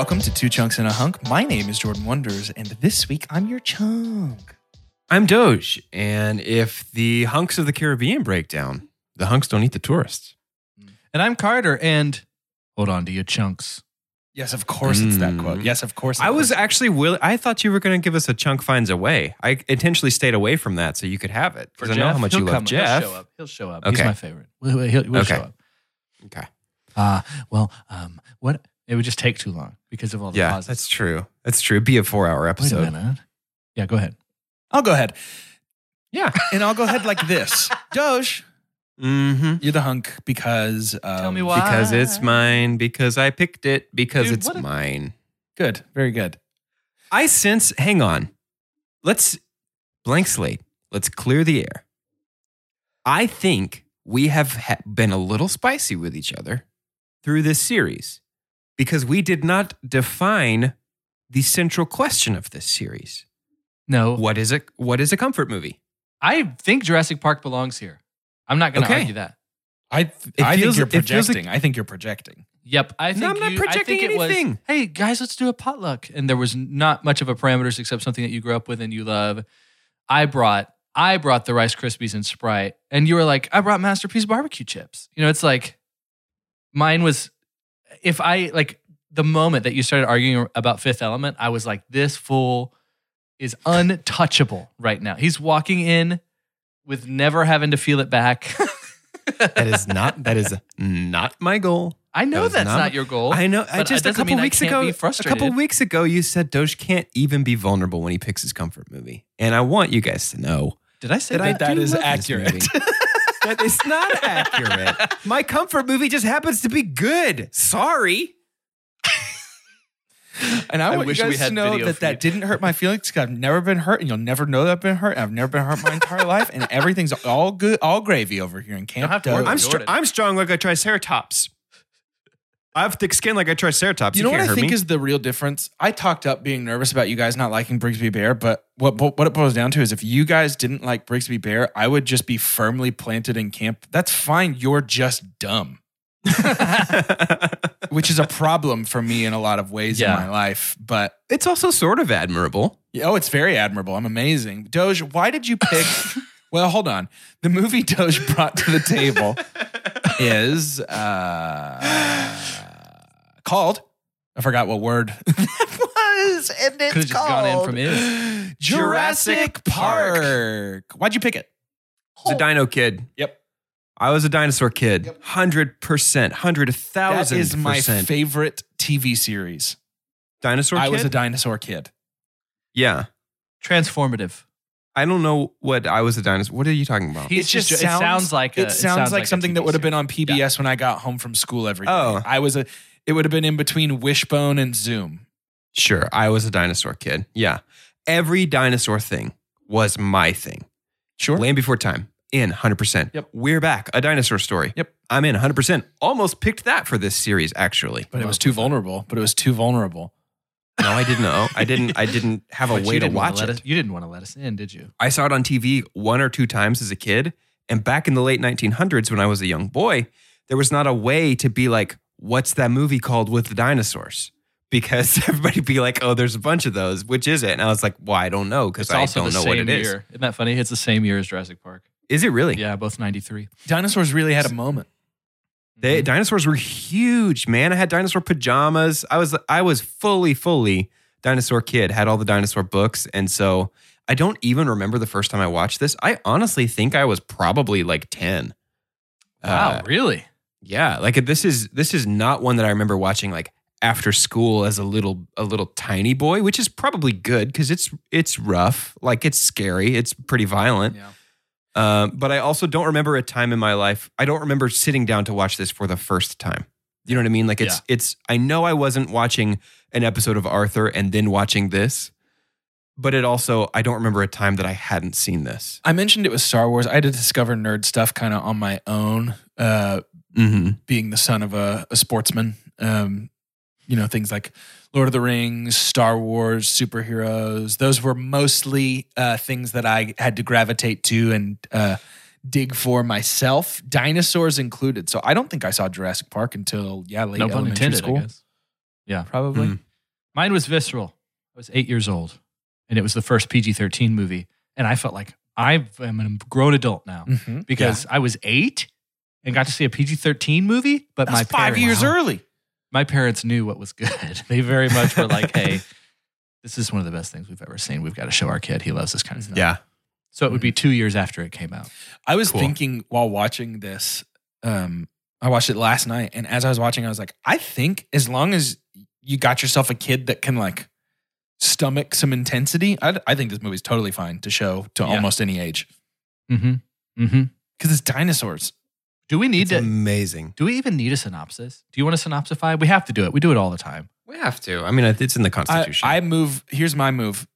Welcome to Two Chunks and a Hunk. My name is Jordan Wonders, and this week I'm your chunk. I'm Doge, and if the hunks of the Caribbean break down, the hunks don't eat the tourists. And I'm Carter, and hold on to your chunks. Yes, of course it's that Mm. quote. Yes, of course. I was is. actually willing. I thought you were going to give us a chunk finds a way. I intentionally stayed away from that so you could have it because I know how much he'll you love come- Jeff. He'll show up. He'll show up. He's my favorite. He'll, he'll, he'll Okay. show up. Okay, Uh, well, um, what? It would just take too long because of all the yeah, pauses. that's true. That's true. It'd be a four-hour Wait a episode. minute. Yeah, go ahead. I'll go ahead. Yeah. And I'll go ahead like this. Doge, Mm-hmm. you're the hunk because. Um, Tell me why. Because it's mine. Because I picked it. Because Dude, it's a- mine. Good. Very good. I sense. Hang on. Let's blank slate. Let's clear the air. I think we have ha- been a little spicy with each other through this series because we did not define the central question of this series. No, What is a what is a comfort movie? I think Jurassic Park belongs here. I'm not going to Okay. argue that. I, th- I feels- think you're it feels like- projecting. I think you're projecting. Yep, I No, think I'm not you- projecting I think it anything. Was, hey guys, let's do a potluck, and there was not much of a parameters except something that you grew up with and you love. I brought I brought the Rice Krispies and Sprite, and you were like, I brought Masterpiece barbecue chips. You know, it's like mine was. If I like the moment that you started arguing about Fifth Element, I was like, this fool is untouchable right now. He's walking in with never having to feel it back. That is not that is not my goal. I know That that's not- not, your goal. I know. I but uh, just a couple weeks ago, a couple weeks ago, you said Doge can't even be vulnerable when he picks his comfort movie, and I want you guys to know Did I say that I that? That do is love this accurate. movie. that is not accurate. My comfort movie just happens to be good. Sorry. And I, I want wish you we guys to had know video that for that you. didn't hurt my feelings because I've never been hurt, and you'll never know that I've been hurt. I've never been hurt my entire life, and everything's all good, all gravy over here in Camp. have to worry I'm it. str- Jordan. I'm strong like a triceratops. I have thick skin like a triceratops. You You, know what can't I think me. is the real difference? I talked up being nervous about you guys not liking Brigsby Bear, but what what what it boils down to is if you guys didn't like Brigsby Bear, I would just be firmly planted in camp. That's fine. You're just dumb, which is a problem for me in a lot of ways Yeah. in my life. But it's also sort of admirable. oh, it's very admirable. I'm amazing. Doge, why did you pick? well, hold on. The movie Doge brought to the table is uh, called. I forgot what word that was, and it's Could've just gone in called from is. Jurassic Park. Why'd you pick it? It's a dino kid. Yep, I was a dinosaur kid. Yep. Hundred percent, hundred that thousand is my percent. favorite TV series. dinosaur I kid. was a dinosaur kid. yeah. Transformative. I don't know what I was a dinosaur. What are you talking about? He's just, it sounds like a, it sounds like a something TV that would have been on PBS when I got home from school every oh. day. Oh. I was a. It would have been in between Wishbone and Zoom. Sure, I was a dinosaur kid. Yeah. Every dinosaur thing was my thing. Sure. Land Before Time, in 100%. Yep. We're back, a dinosaur story. Yep. I'm in 100%. Almost picked that for this series, actually. But it was too vulnerable. But it was too vulnerable. No, I didn't know. I didn't I didn't have a way to watch it. Us, you didn't want to let us in, did you? I saw it on TV one or two times as a kid. And back in the late 1900s, when I was a young boy, there was not a way to be like, what's that movie called with the dinosaurs? Because everybody would be like, oh, there's a bunch of those. Which is it? And I was like, well, I don't know because I also don't know what it is. year. Isn't that funny? It's the same year as Jurassic Park. Is it really? Yeah, both 93. Dinosaurs really had a moment. They, dinosaurs were huge, man. I had dinosaur pajamas. I was I was fully, fully dinosaur kid. Had all the dinosaur books, and so I don't even remember the first time I watched this. I honestly think I was probably like ten. Wow, Uh, really? Yeah, like this is this is not one that I remember watching like after school as a little a little tiny boy, which is probably good because it's it's rough, like it's scary, it's pretty violent. Yeah. Um, but I also don't remember a time in my life. I don't remember sitting down to watch this for the first time. You know what I mean? Like it's it's. I know I wasn't watching an episode of Arthur and then watching this, but it also I don't remember a time that I hadn't seen this. I mentioned it was Star Wars. I had to discover nerd stuff kind of on my own, uh, Mm-hmm. being the son of a, a sportsman. Um, you know, things like Lord of the Rings, Star Wars, superheroes. Those were mostly uh, things that I had to gravitate to and uh, dig for myself, dinosaurs included. So I don't think I saw Jurassic Park until, yeah, late no pun elementary intended, school. I guess. Yeah. Probably. Mm. Mine was visceral. I was eight years old, and it was the first PG 13 movie. And I felt like I am a grown adult now Mhm. because I was eight and got to see a PG 13 movie. But That's my five parents, years early. My parents knew what was good. They very much were like, hey, this is one of the best things we've ever seen. We've got to show our kid. He loves this kind of stuff. Yeah. So it would be two years after it came out. I was Cool. thinking while watching this, um, I watched it last night, and as I was watching, I was like, I think as long as you got yourself a kid that can like stomach some intensity, I, I think this movie's totally fine to show to Yeah. almost any age Mm-hmm. Mm-hmm. because it's dinosaurs. Do we need It's to? amazing. do we even need a synopsis? Do you want to synopsify? We have to do it. We do it all the time. We have to. I mean, it's in the Constitution. I move. Here's my move.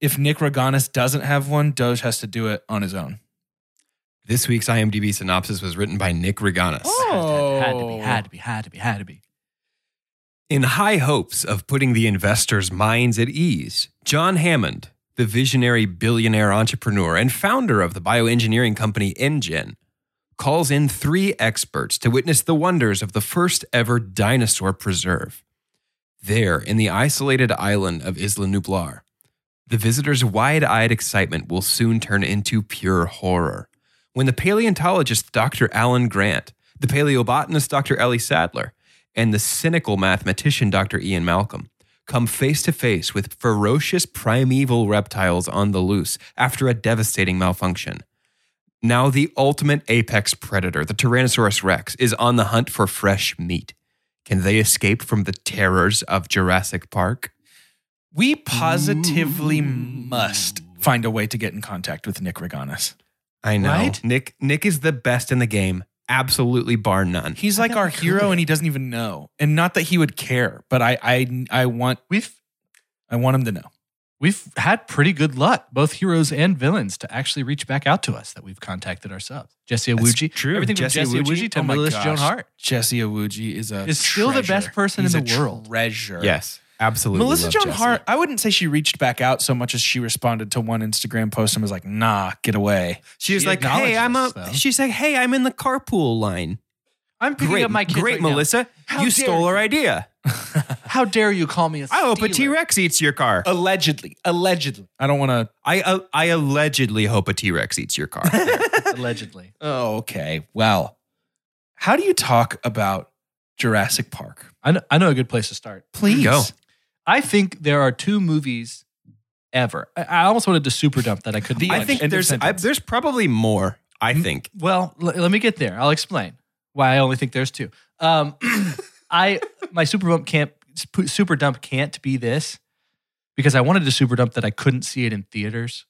If Nick Riganas doesn't have one, Doge has to do it on his own. this week's IMDb synopsis was written by Nick Riganas. Oh. Had to be. Had to be. Had to be. Had to be. In high hopes of putting the investors' minds at ease, John Hammond, the visionary billionaire entrepreneur and founder of the bioengineering company InGen, calls in three experts to witness the wonders of the first ever dinosaur preserve. There, in the isolated island of Isla Nublar, the visitors' wide eyed excitement will soon turn into pure horror when the paleontologist Dr. Alan Grant, the paleobotanist Dr. Ellie Sattler, and the cynical mathematician Dr. Ian Malcolm come face to face with ferocious primeval reptiles on the loose after a devastating malfunction. Now, the ultimate apex predator, the Tyrannosaurus Rex, is on the hunt for fresh meat. Can they escape from the terrors of Jurassic Park? We positively must find a way to get in contact with Nick Riganas. I know. Right? Nick Nick is the best in the game, absolutely bar none. He's like our hero, and he doesn't even know. And not that he would care, but I, I, I want, We've I want him to know. We've had pretty good luck, both heroes and villains, to actually reach back out to us that we've contacted ourselves. Jesse That's Awuji, true. Everything Jesse from Jesse Awuji? Awuji to Oh my Melissa Joan. Hart. Jesse Awuji is a Is still the best treasure. person in the a world. Treasure. Yes, absolutely. Melissa love Joan Jesse. Hart. I wouldn't say she reached back out so much as she responded to one Instagram post and was like, "Nah, get away." She was She like, "Hey, I'm us, a." though. She's like, "Hey, I'm in the carpool line." I'm picking Great, up my kids great, right. Melissa. How you dare stole you. our idea. How dare you call me a I hope a stealer? T Rex eats your car. Allegedly, allegedly. I don't want to. I uh, I allegedly hope a T Rex eats your car. Allegedly. Oh, okay. Well, how do you talk about Jurassic Park? I know, I know a good place to start. Please Go. I think there are two movies ever. I, I almost wanted to super dump that I couldn't. The I think there's I, there's probably more. I think. Well, l- let me get there. I'll explain why I only think there's two. Um, I my super dump can't super dump can't be this because I wanted to super dump that I couldn't see it in theaters.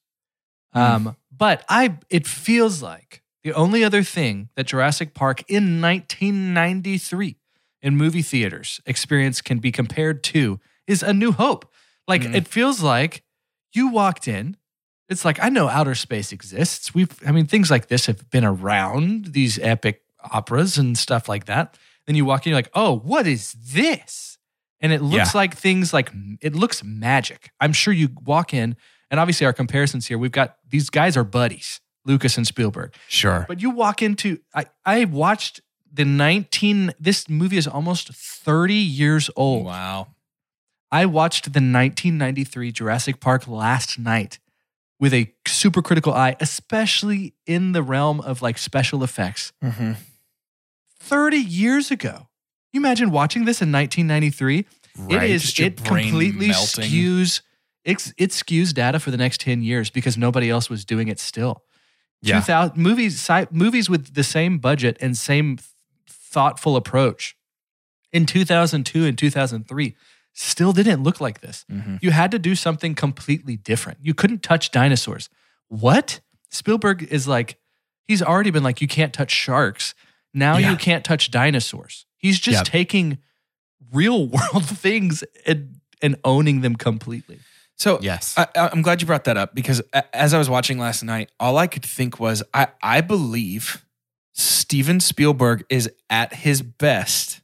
Um, but I it feels like the only other thing that Jurassic Park in 1993 in movie theaters experience can be compared to is A New Hope. Like Mm. it feels like you walked in it's like I know outer space exists. We've I mean things like this have been around these epic operas and stuff like that. Then you walk in you're like, "Oh, what is this?" And it looks Yeah. like things like it looks magic. I'm sure you walk in and obviously our comparisons here, we've got these guys are buddies, Lucas and Spielberg. Sure. But you walk into I I watched the 19 this movie is almost 30 years old. Wow. I watched the 1993 Jurassic Park last night with a super critical eye, especially in the realm of like special effects. Mm-hmm. 30 years ago. You imagine watching this in 1993? Right. It is it completely melting. skews it, it skews data for the next 10 years because nobody else was doing it still. Yeah. 2000 movies movies with the same budget and same thoughtful approach in 2002 and 2003 still didn't look like this. Mm-hmm. You had to do something completely different. You couldn't touch dinosaurs. What? Spielberg is like He's already been like, you can't touch sharks. Now Yeah. you can't touch dinosaurs. He's just Yep. taking real world things and and owning them completely. So Yes. I, I- I'm glad you brought that up because as I was watching last night, all I could think was I, I believe Steven Spielberg is at his best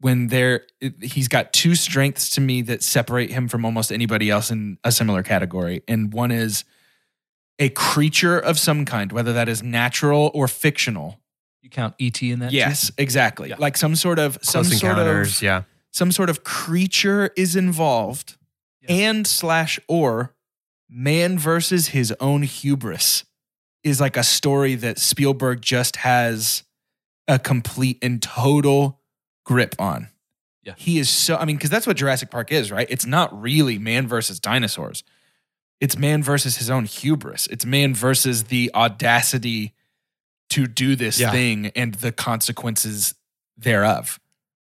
when there he's got two strengths to me that separate him from almost anybody else in a similar category. And one is a creature of some kind, whether that is natural or fictional. You count ET in that? too? Yes, exactly. Yeah. Like some sort of some Close sort of yeah. some sort of creature is involved Yeah. and slash or man versus his own hubris is like a story that Spielberg just has a complete and total grip on. Yeah. He is so I mean cuz that's what Jurassic Park is, right? It's not really man versus dinosaurs. It's man versus his own hubris. It's man versus the audacity to do this Yeah. thing and the consequences thereof.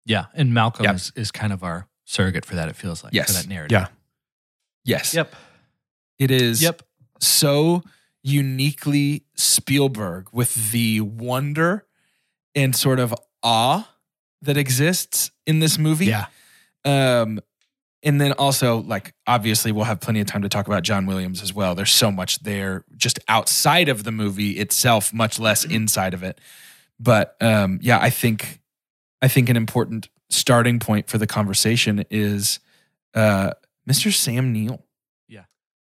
Yeah. And Malcolm Yep. is, is kind of our surrogate for that, it feels like. Yes. For that narrative. Yeah. Yes. Yep. It is Yep. so uniquely Spielberg with the wonder and sort of awe that exists in this movie. Yeah. Um, and then also, like, obviously, we'll have plenty of time to talk about John Williams as well. There's so much there just outside of the movie itself, much less inside of it. But um, yeah, I think I think an important starting point for the conversation is uh, Mr. Sam Neill. Yeah,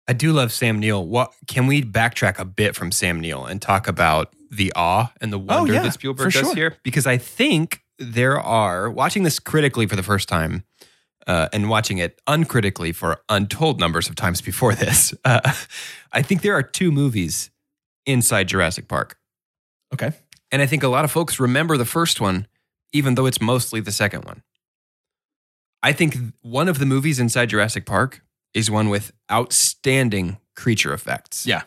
I do love Sam Neill. What can we backtrack a bit from Sam Neill and talk about the awe and the wonder yeah, that Spielberg does sure. here? Because I think there are watching this critically for the first time uh, and watching it uncritically for untold numbers of times before this. Uh, I think there are two movies inside Jurassic Park, Okay. and I think a lot of folks remember the first one, even though it's mostly the second one. I think one of the movies inside Jurassic Park is one with outstanding creature effects. Yeah.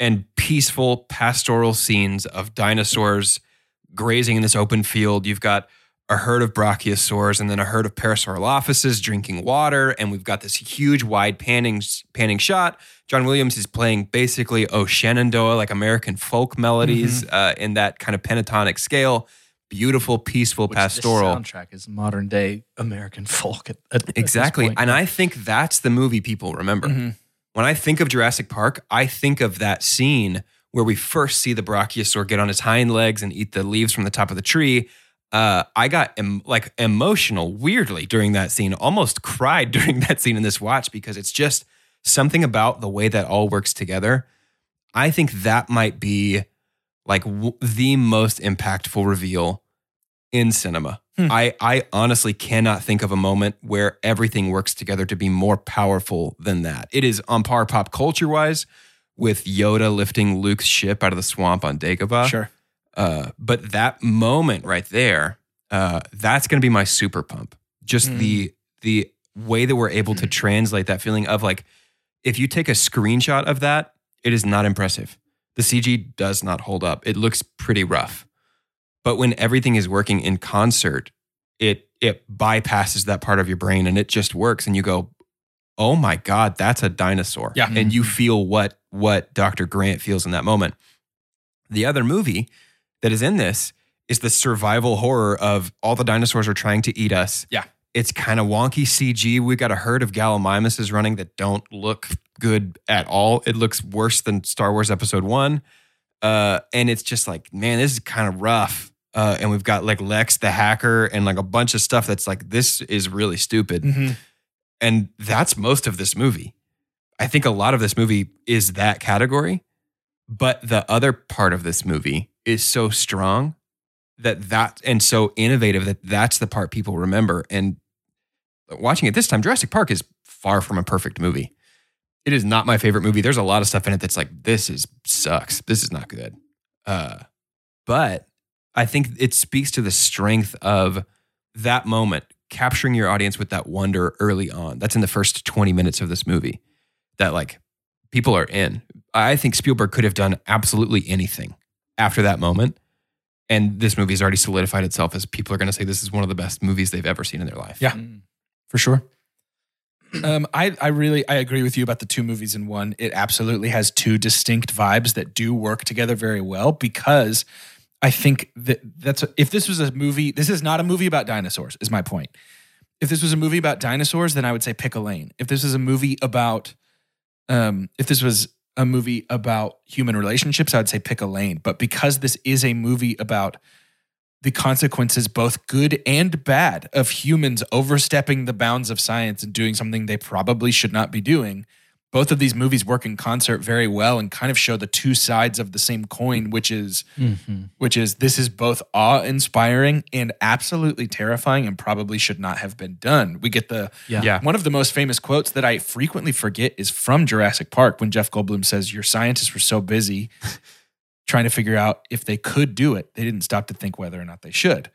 And peaceful pastoral scenes of dinosaurs grazing in this open field. You've got a herd of brachiosaurs and then a herd of parasaurolophuses drinking water. And we've got this huge wide panning, panning shot. John Williams is playing basically oh Shenandoah, like American folk melodies uh, in that kind of pentatonic scale. Beautiful, peaceful, Which pastoral. Soundtrack is modern day American folk. At, at- at Exactly. point. And I think that's the movie people remember. Mhm. When I think of Jurassic Park, I think of that scene where we first see the brachiosaur get on its hind legs and eat the leaves from the top of the tree. Uh, I got em- like emotional weirdly during that scene, almost cried during that scene in this watch because it's just something about the way that all works together. I think that might be like w- the most impactful reveal in cinema. Hmm. I, I honestly cannot think of a moment where everything works together to be more powerful than that. It is on par pop culture wise with Yoda lifting Luke's ship out of the swamp on Dagobah. Sure. Uh, but that moment right there, uh, that's going to be my super pump. Just Mm. the the way that we're able to translate that feeling of like, if you take a screenshot of that, it is not impressive. The CG does not hold up. It looks pretty rough. But when everything is working in concert, it it bypasses that part of your brain and it just works. And you go, "Oh my god, that's a dinosaur!" Yeah. and you feel what what Dr. Grant feels in that moment. The other movie that is in this is the survival horror of all the dinosaurs are trying to eat us. Yeah. It's kind of wonky CG. We got a herd of Gallimimuses running that don't look good at all. It looks worse than Star Wars Episode One, uh, and it's just like, man, this is kind of rough. Uh, and we've got like Lex the hacker and like a bunch of stuff that's like, this is really stupid. Mhm. And that's most of this movie. I think a lot of this movie is that category, but the other part of this movie is so strong that that and so innovative that that's the part people remember. And watching it this time, Jurassic Park is far from a perfect movie. It is not my favorite movie. There's a lot of stuff in it that's like this is sucks. This is not good. Uh, but I think it speaks to the strength of that moment, capturing your audience with that wonder early on. That's in the first 20 minutes of this movie that like people are in. I think Spielberg could have done absolutely anything after that moment. And this movie has already solidified itself as people are going to say this is one of the best movies they've ever seen in their life. Yeah. Mm. For sure. Um, I, I really I agree with you about the two movies in one. It absolutely has two distinct vibes that do work together very well because I think that that's if this was a movie, this is not a movie about dinosaurs, is my point. If this was a movie about dinosaurs, then I would say pick a lane. If this was a movie about um, if this was a movie about human relationships, I would say pick a lane. But because this is a movie about the consequences, both good and bad, of humans overstepping the bounds of science and doing something they probably should not be doing. Both of these movies work in concert very well and kind of show the two sides of the same coin, which is mm-hmm. which is this is both awe-inspiring and absolutely terrifying and probably should not have been done. We get the Yeah. Yeah. one of the most famous quotes that I frequently forget is from Jurassic Park when Jeff Goldblum says, Your scientists were so busy trying to figure out if they could do it, they didn't stop to think whether or not they should.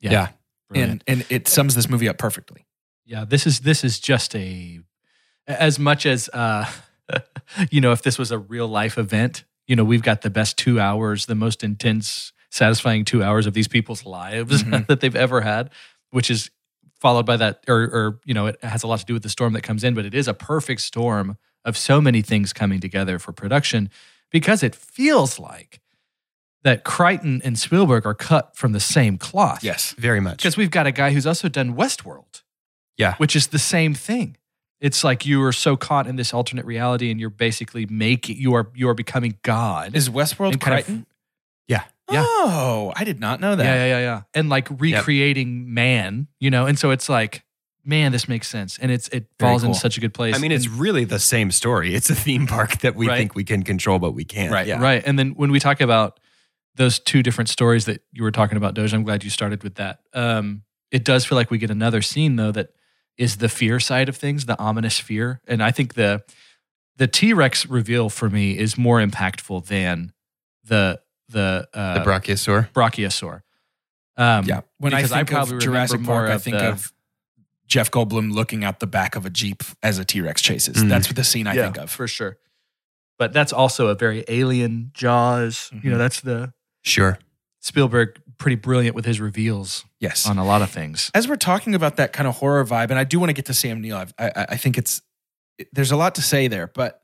Yeah. Brilliant. And and it sums this movie up perfectly. Yeah, this is this is just a as much as uh you know, if this was a real life event, you know, we've got the best two hours, the most intense, satisfying two hours of these people's lives Mhm. that they've ever had, which is followed by that or or you know, it has a lot to do with the storm that comes in, but it is a perfect storm of so many things coming together for production because it feels like that Crichton and Spielberg are cut from the same cloth. Yes. Very much. Because we've got a guy who's also done Westworld. Yeah. Which is the same thing. It's like you are so caught in this alternate reality and you're basically making you are you are becoming God. Is Westworld And kind of- Yeah. Yeah. Oh, I did not know that. yeah, yeah, yeah, yeah. And like recreating man, you know, and so it's like, man, this makes sense. And it's it Very falls in such a good place. I mean, it's And- really the same story. It's a theme park that we Right. think we can control, but we can't. Right. Yeah. Right. And then when we talk about those two different stories that you were talking about, Doge, I'm glad you started with that. Um, it does feel like we get another scene though that is the fear side of things, the ominous fear. And I think the the T Rex reveal for me is more impactful than the the uh, The Brachiosaur. Brachiosaur. Um, Yeah. When I because I think probably of remember Jurassic more Park, I of think the- of Jeff Goldblum looking out the back of a Jeep as a T Rex chases. Mm. That's what the scene I yeah, think of. for sure. But that's also a very alien Jaws. You know, Mhm. that's the Sure. Spielberg pretty brilliant with his reveals Yes. on a lot of things. as we're talking about that kind of horror vibe, and I do want to get to Sam Neill. I've, I, I think it's it- there's a lot to say there, but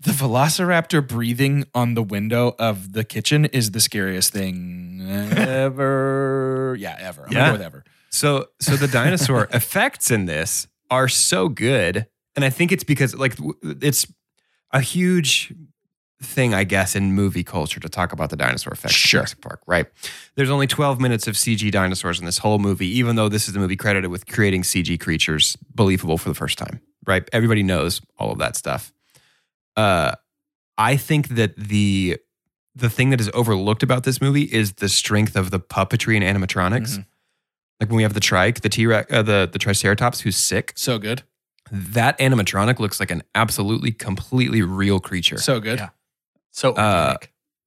the Velociraptor breathing on the window of the kitchen is the scariest thing ever. Yeah, ever. I'm Yeah. gonna go ever. So, so the dinosaur effects in this are so good, and I think it's because like it's a huge thing, I guess, in movie culture to talk about the dinosaur effects. in Sure. Jurassic Park, right? There's only 12 minutes of CG dinosaurs in this whole movie, even though this is the movie credited with creating CG creatures believable for the first time, right? Everybody knows all of that stuff. Uh, I think that the the thing that is overlooked about this movie is the strength of the puppetry and animatronics. Mhm. Like when we have the trike, the T Rex, uh, the the Triceratops who's sick. So good. That animatronic looks like an absolutely, completely real creature. So good. Yeah. So Uh.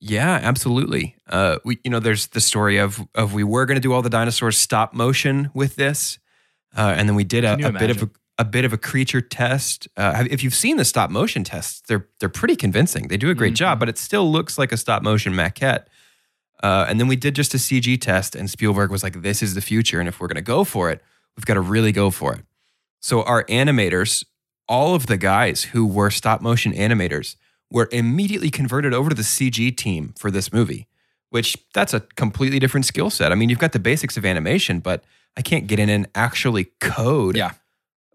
Yeah, absolutely. Uh, we, you know, there's the story of of we were going to do all the dinosaurs stop motion with this, uh, and then we did a, a bit of a, a bit of a creature test. Uh, if you've seen the stop motion tests, they're they're pretty convincing. They do a great job, Mhm. but it still looks like a stop motion maquette. Uh, and then we did just a CG test, and Spielberg was like, "This is the future, and if we're going to go for it, we've got to really go for it." So our animators, all of the guys who were stop motion animators, were immediately converted over to the CG team for this movie, which that's a completely different skill set. I mean, you've got the basics of animation, but I can't get in and actually code Yeah.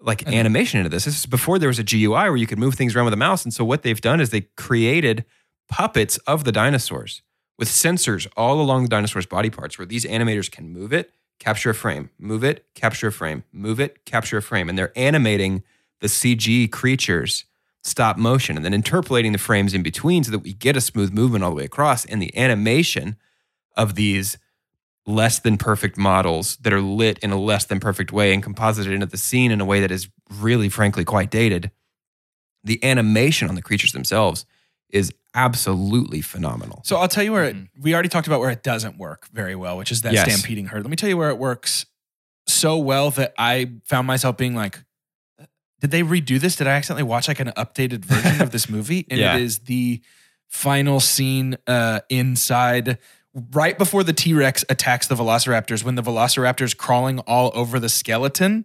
like animation into this. This is before there was a GUI where you could move things around with a mouse. And so what they've done is they created puppets of the dinosaurs with sensors all along the dinosaur's body parts where these animators can move it, capture a frame, move it, capture a frame, move it, capture a frame. And they're animating the CG creatures stop motion and then interpolating the frames in between so that we get a smooth movement all the way across. And the animation of these less than perfect models that are lit in a less than perfect way and composited into the scene in a way that is really, frankly, quite dated. The animation on the creatures themselves is absolutely phenomenal. So I'll tell you where it, Mhm. we already talked about where it doesn't work very well, which is that Yes. stampeding herd. Let me tell you where it works so well that I found myself being like, did they redo this? Did I accidentally watch like an updated version of this movie? And Yeah. it is the final scene uh, inside right before the T Rex attacks the Velociraptors when the Velociraptor's crawling all over the skeleton.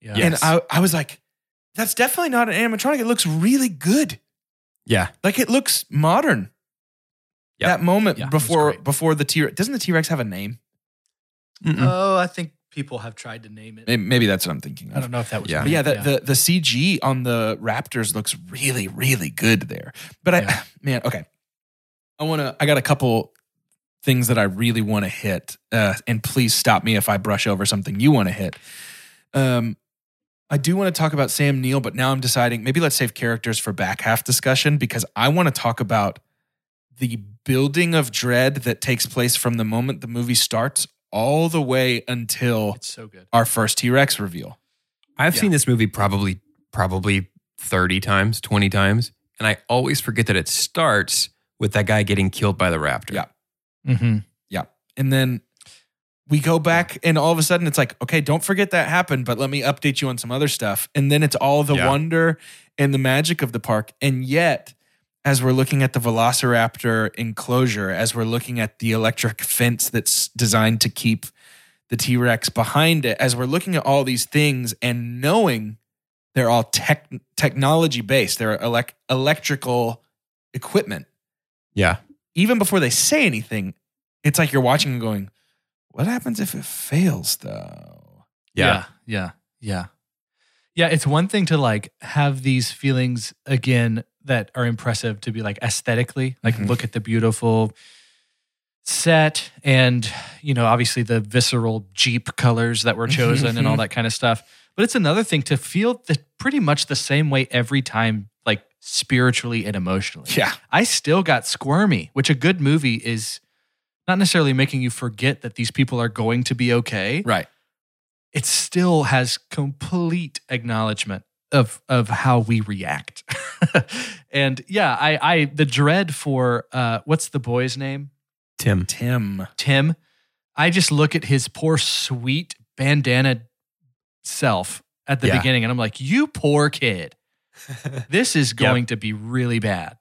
Yeah. Yes. And I, I was like, That's definitely not an animatronic. It looks really good. Yeah. Like it looks modern. Yep. That moment Yeah, before before the T Rex doesn't the T Rex have a name? Mm-mm. Oh, I think people have tried to name it. Maybe, maybe that's what I'm thinking. I don't know if that was. Yeah. But yeah, the, the the CG on the Raptors looks really really good there. But I Yeah. man, okay. I want to I got a couple things that I really want to hit. Uh, and please stop me if I brush over something you want to hit. Um I do want to talk about Sam Neill, but now I'm deciding maybe let's save characters for back half discussion because I want to talk about the building of dread that takes place from the moment the movie starts all the way until it's so good. our first T-Rex reveal. I've Yeah. seen this movie probably probably 30 times, 20 times, and I always forget that it starts with that guy getting killed by the raptor. Yeah. Mm-hmm. Yeah. And then we go back and all of a sudden it's like, okay, don't forget that happened, but let me update you on some other stuff. And then it's all the Yeah. wonder and the magic of the park. And yet, as we're looking at the Velociraptor enclosure, as we're looking at the electric fence that's designed to keep the T Rex behind it, as we're looking at all these things and knowing they're all tech, technology based, they're elec- electrical equipment, Yeah. even before they say anything, it's like you're watching and going, what happens if it fails though? Yeah. yeah, yeah, yeah. Yeah, it's one thing to like have these feelings again that are impressive to be like aesthetically, like Mhm. look at the beautiful set and you know obviously the visceral jeep colors that were chosen and all that kind of stuff. But it's another thing to feel the pretty much the same way every time like spiritually and emotionally. Yeah. I still got squirmy, which a good movie is not necessarily making you forget that these people are going to be okay. Right. It still has complete acknowledgement of of how we react. and yeah, I I the dread for uh what's the boy's name? Tim. Tim. Tim. I just look at his poor sweet bandana self at the Yeah. beginning and I'm like, "You poor kid. This is going to be really bad."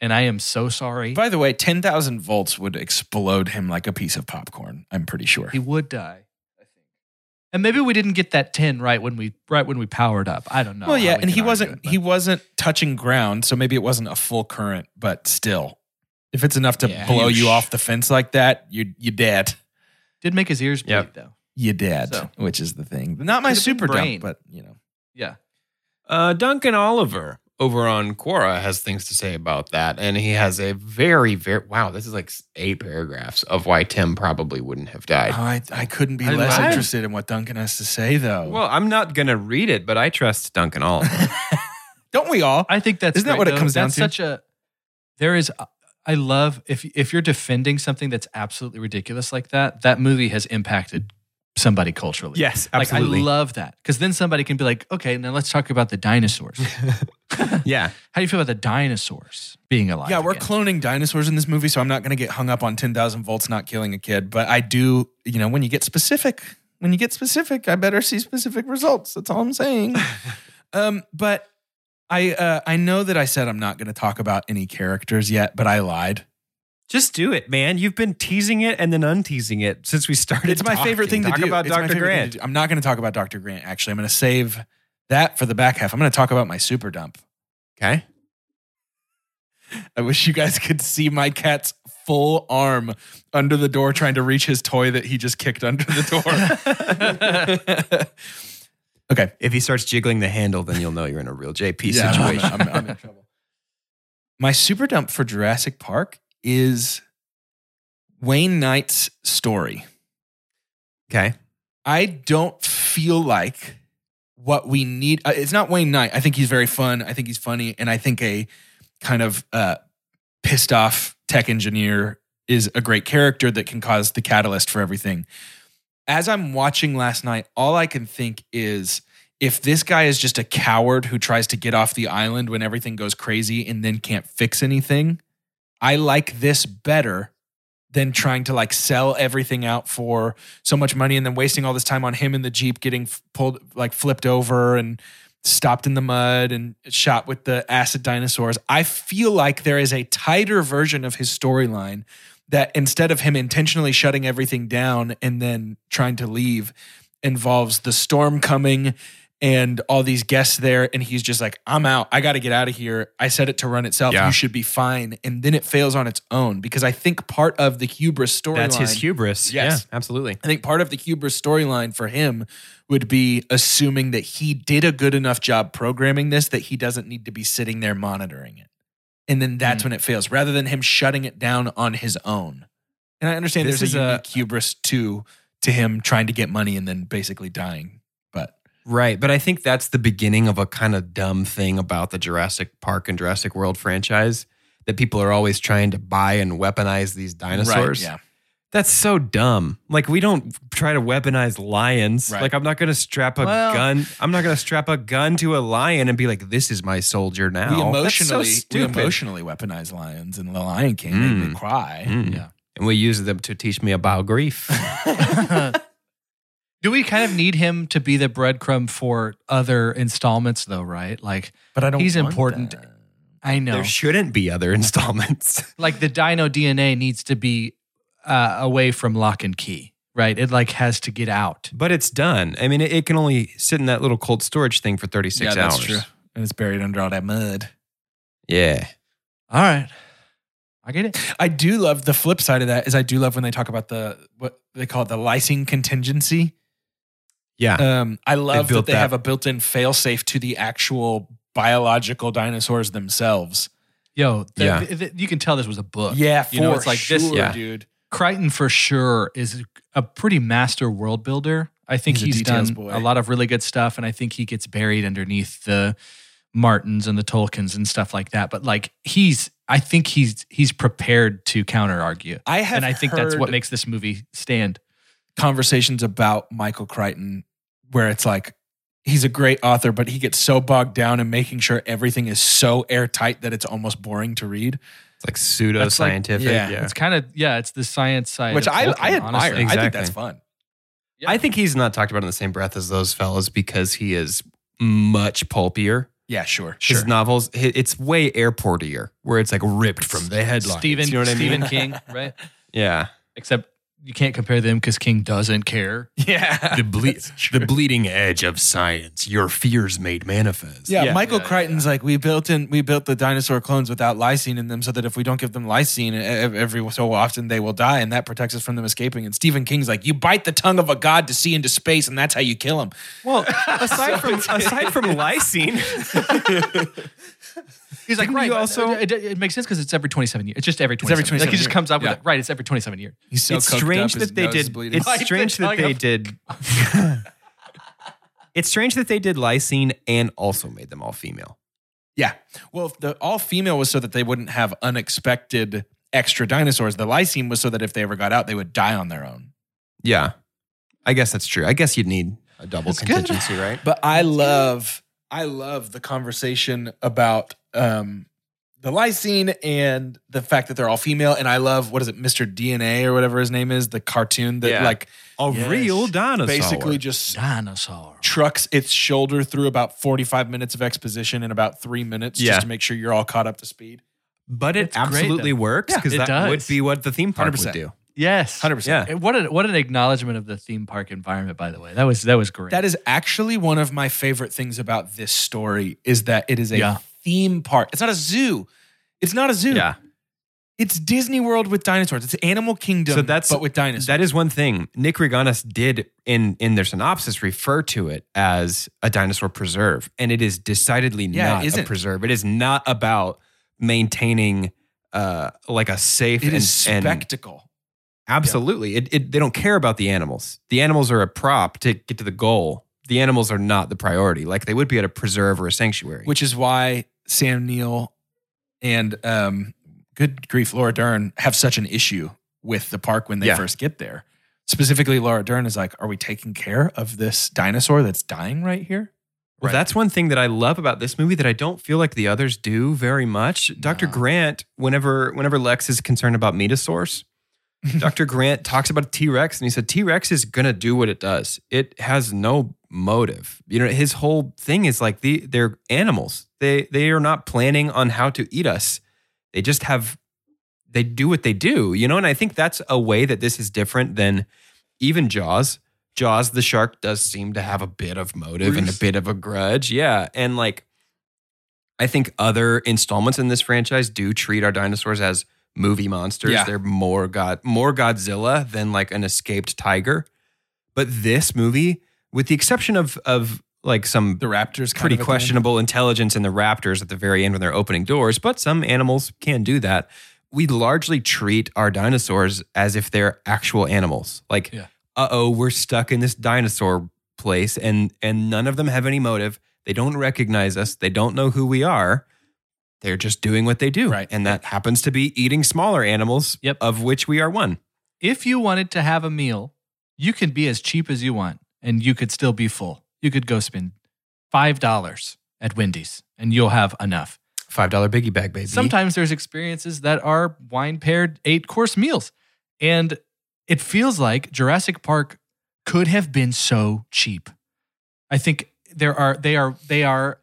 And I am so sorry. By the way, 10,000 volts would explode him like a piece of popcorn. I'm pretty sure. He would die. And maybe we didn't get that 10 right when we right when we powered up. I don't know. well, yeah, we and he wasn't it, he wasn't touching ground, so maybe it wasn't a full current, but still. If it's enough to Yeah. blow you Yeesh. off the fence like that, you you dead. did make his ears bleed Yep. though. You dead, So. which is the thing. Not my super brain. dump, but you know. Yeah. Uh, Duncan Oliver over on Quora has things to say about that. And he has a very, very, wow, this is like eight paragraphs of why Tim probably wouldn't have died. Oh, I, I couldn't be I less love- interested in what Duncan has to say, though. Well, I'm not going to read it, but I trust Duncan all. Don't we all? I think that's Isn't that great, what it though. comes down That's to? Such a there is uh, I love if if you're defending something that's absolutely ridiculous like that, that movie has impacted somebody culturally. yes, Like absolutely. I love that. Because then somebody can be like, okay, now let's talk about the dinosaurs. yeah. How do you feel about the dinosaurs being alive? Yeah, we're again? cloning dinosaurs in this movie, so I'm not going to get hung up on 10,000 volts not killing a kid. But I do, you know, when you get specific, when you get specific, I better see specific results. That's all I'm saying. um, but I, uh, I know that I said I'm not going to talk about any characters yet, but I lied. Just do it, man. You've been teasing it and then unteasing it since we started. It's my favorite thing talking. to do. Talk about It's Dr. Grant. do. I'm not going to talk about Dr. Grant. Actually, I'm going to save that for the back half. I'm going to talk about my super dump. Okay. I wish you guys could see my cat's full arm under the door trying to reach his toy that he just kicked under the door. okay. If he starts jiggling the handle, then you'll know you're in a real JP Yeah, I'm- situation. I'm, I'm in trouble. My super dump for Jurassic Park is Wayne Knight's story. okay. I don't feel like what we need. uh, It's not Wayne Knight. I think he's very fun. I think he's funny, and I think a kind of uh, pissed off tech engineer is a great character that can cause the catalyst for everything. As I'm watching last night, all I can think is if this guy is just a coward who tries to get off the island when everything goes crazy and then can't fix anything, I like this better than trying to like sell everything out for so much money and then wasting all this time on him in the Jeep getting pulled, like flipped over and stopped in the mud and shot with the acid dinosaurs. I feel like there is a tighter version of his storyline that instead of him intentionally shutting everything down and then trying to leave, involves the storm coming and all these guests there and he's just like i'm out i got to get out of here i set it to run itself Yeah. you should be fine and then it fails on its own because i think part of the hubris storyline That's his hubris. Yes. Yeah, absolutely. I think part of the hubris storyline for him would be assuming that he did a good enough job programming this that he doesn't need to be sitting there monitoring it. And then that's Hmm. when it fails, rather than him shutting it down on his own. And I understand This there's is a a- hubris to to him trying to get money and then basically dying. But Right. But I think that's the beginning of a kind of dumb thing about the Jurassic Park and Jurassic World franchise that people are always trying to buy and weaponize these dinosaurs. yeah, That's so dumb. Like we don't try to weaponize lions. Right. Like I'm not going to strap a Well- gun. I'm not going to strap a gun to a lion and be like, "This is my soldier now." we That's so emotionally we stupid. emotionally weaponize lions in The Lion King. They, Mm. they cry. Mm. Yeah. And we use them to teach me about grief. Do we kind of need him to be the breadcrumb for other installments, though? Right? Like But I don't. He's want important. that. I know, There shouldn't be other installments. like the Dino DNA needs to be uh, away from lock and key. Right? It like has to get out. But it's done. I mean, it, it can only sit in that little cold storage thing for 36 Yeah, that's hours. true. And it's buried under all that mud. Yeah. All right, I get it. I do love the flip side of that is I do love when they talk about the what they call it the lysine contingency. Yeah. Um, I love that they that. have a built-in failsafe to the actual biological dinosaurs themselves. Yo, the, Yeah. th- th- you can tell this was a book. Yeah, for You know, it's like sure, this- Yeah. dude. Crichton for sure is a pretty master world builder. I think He's a he's, done boy. a lot of really good stuff, and I think he gets buried underneath the Martins and the Tolkiens and stuff like that. But like he's, I think he's he's prepared to counter argue, I have and I think that's what makes this movie stand. Conversations about Michael Crichton where it's like he's a great author, but he gets so bogged down in making sure everything is so airtight that it's almost boring to read. It's like pseudo scientific. yeah, yeah. It's kind of yeah, it's the science side, Which of I, Tolkien, I admire. honestly. I think that's fun. Yeah. I think he's not talked about in the same breath as those fellas because he is much pulpier. Yeah, sure. His Sure. novels, it's way airportier, where it's like ripped from the headlines. Stephen you know what I Stephen mean? King, right? Yeah. Except you can't compare them because King doesn't care. Yeah. The, ble- the bleeding edge of science, your fears made manifest. Yeah, Yeah. Michael Yeah, yeah, Crichton's like we built in we built the dinosaur clones without lysine in them so that if we don't give them lysine every so often they will die and that protects us from them escaping. And Stephen King's like you bite the tongue of a god to see into space and that's how you kill him. Well, aside from aside from lysine, He's like, Didn't right. you but uh, also- it, it makes sense because it's every 27 years. It's just every It's 27. every Like he 27 just comes up with it. Right. It's every 27 years. He's so it's coked strange up, his that they nose is did. bleeding. It's Like the strange that tongue they of- did. it's strange that they did lysine and also made them all female. Yeah. Well, if the all female was so that they wouldn't have unexpected extra dinosaurs. The lysine was so that if they ever got out, they would die on their own. Yeah, I guess that's true. I guess you'd need a double That's good. contingency, right? But I love, I love the conversation about um, the lysine and the fact that they're all female. And I love what is it, Mr. DNA or whatever his name is, the cartoon that Yeah. like A Yes. real dinosaur. basically just Dinosaur. trucks its shoulder through about 45 minutes of exposition in about three minutes Yeah. just to make sure you're all caught up to speed. but it It's great, absolutely though. works Yeah, because it that does. would be what the theme park 100%. would do. Yes. 100%. Yeah. And What an what an acknowledgement of the theme park environment, by the way. That was that was great. That is actually one of my favorite things about this story is that it is a Yeah. Theme park. It's not a zoo. It's not a zoo. Yeah, It's Disney World with dinosaurs. It's Animal Kingdom, So that's- but with dinosaurs. that is one thing. Nick Riganas did in in their synopsis refer to it as a dinosaur preserve, and it is decidedly Yeah, not a preserve. It is not about maintaining uh like a safe it and, is and spectacle. Absolutely. It, it, they don't care about the animals. The animals are a prop to get to the goal. The animals are not the priority, like they would be at a preserve or a sanctuary. which is why Sam Neill and um, good grief, Laura Dern have such an issue with the park when they Yeah. first get there. Specifically, Laura Dern is like, "Are we taking care of this dinosaur that's dying right here?" well, Right. that's one thing that I love about this movie that I don't feel like the others do very much. Dr. No. Grant, whenever whenever Lex is concerned about Metasaurus, Dr. Grant talks about T Rex and he said T-Rex is going to do what it does. It has no motive. You know, his whole thing is like the they're animals. They they are not planning on how to eat us. They just have they do what they do, you know, and I think that's a way that this is different than even Jaws Jaws the shark does seem to have a bit of motive and a bit of a grudge. Yeah. And like, I think other installments in this franchise do treat our dinosaurs as movie monsters. Yeah. They're more God, more Godzilla than like an escaped tiger. But this movie, with the exception of of like some The Raptors kind pretty of at the questionable intelligence in the raptors at the very end when they're opening doors, but some animals can do that. We largely treat our dinosaurs as if they're actual animals. Like, Yeah. uh oh, we're stuck in this dinosaur place, and and none of them have any motive. They don't recognize us. They don't know who we are. They're just doing what they do, Right. And that happens to be eating smaller animals, Yep. of which we are one. If you wanted to have a meal, you can be as cheap as you want and you could still be full. You could go spend $5 at Wendy's and you'll have enough. Five dollar biggie bag, baby. Sometimes there's experiences that are wine paired eight course meals. And it feels like Jurassic Park could have been so cheap. I think there are they are they are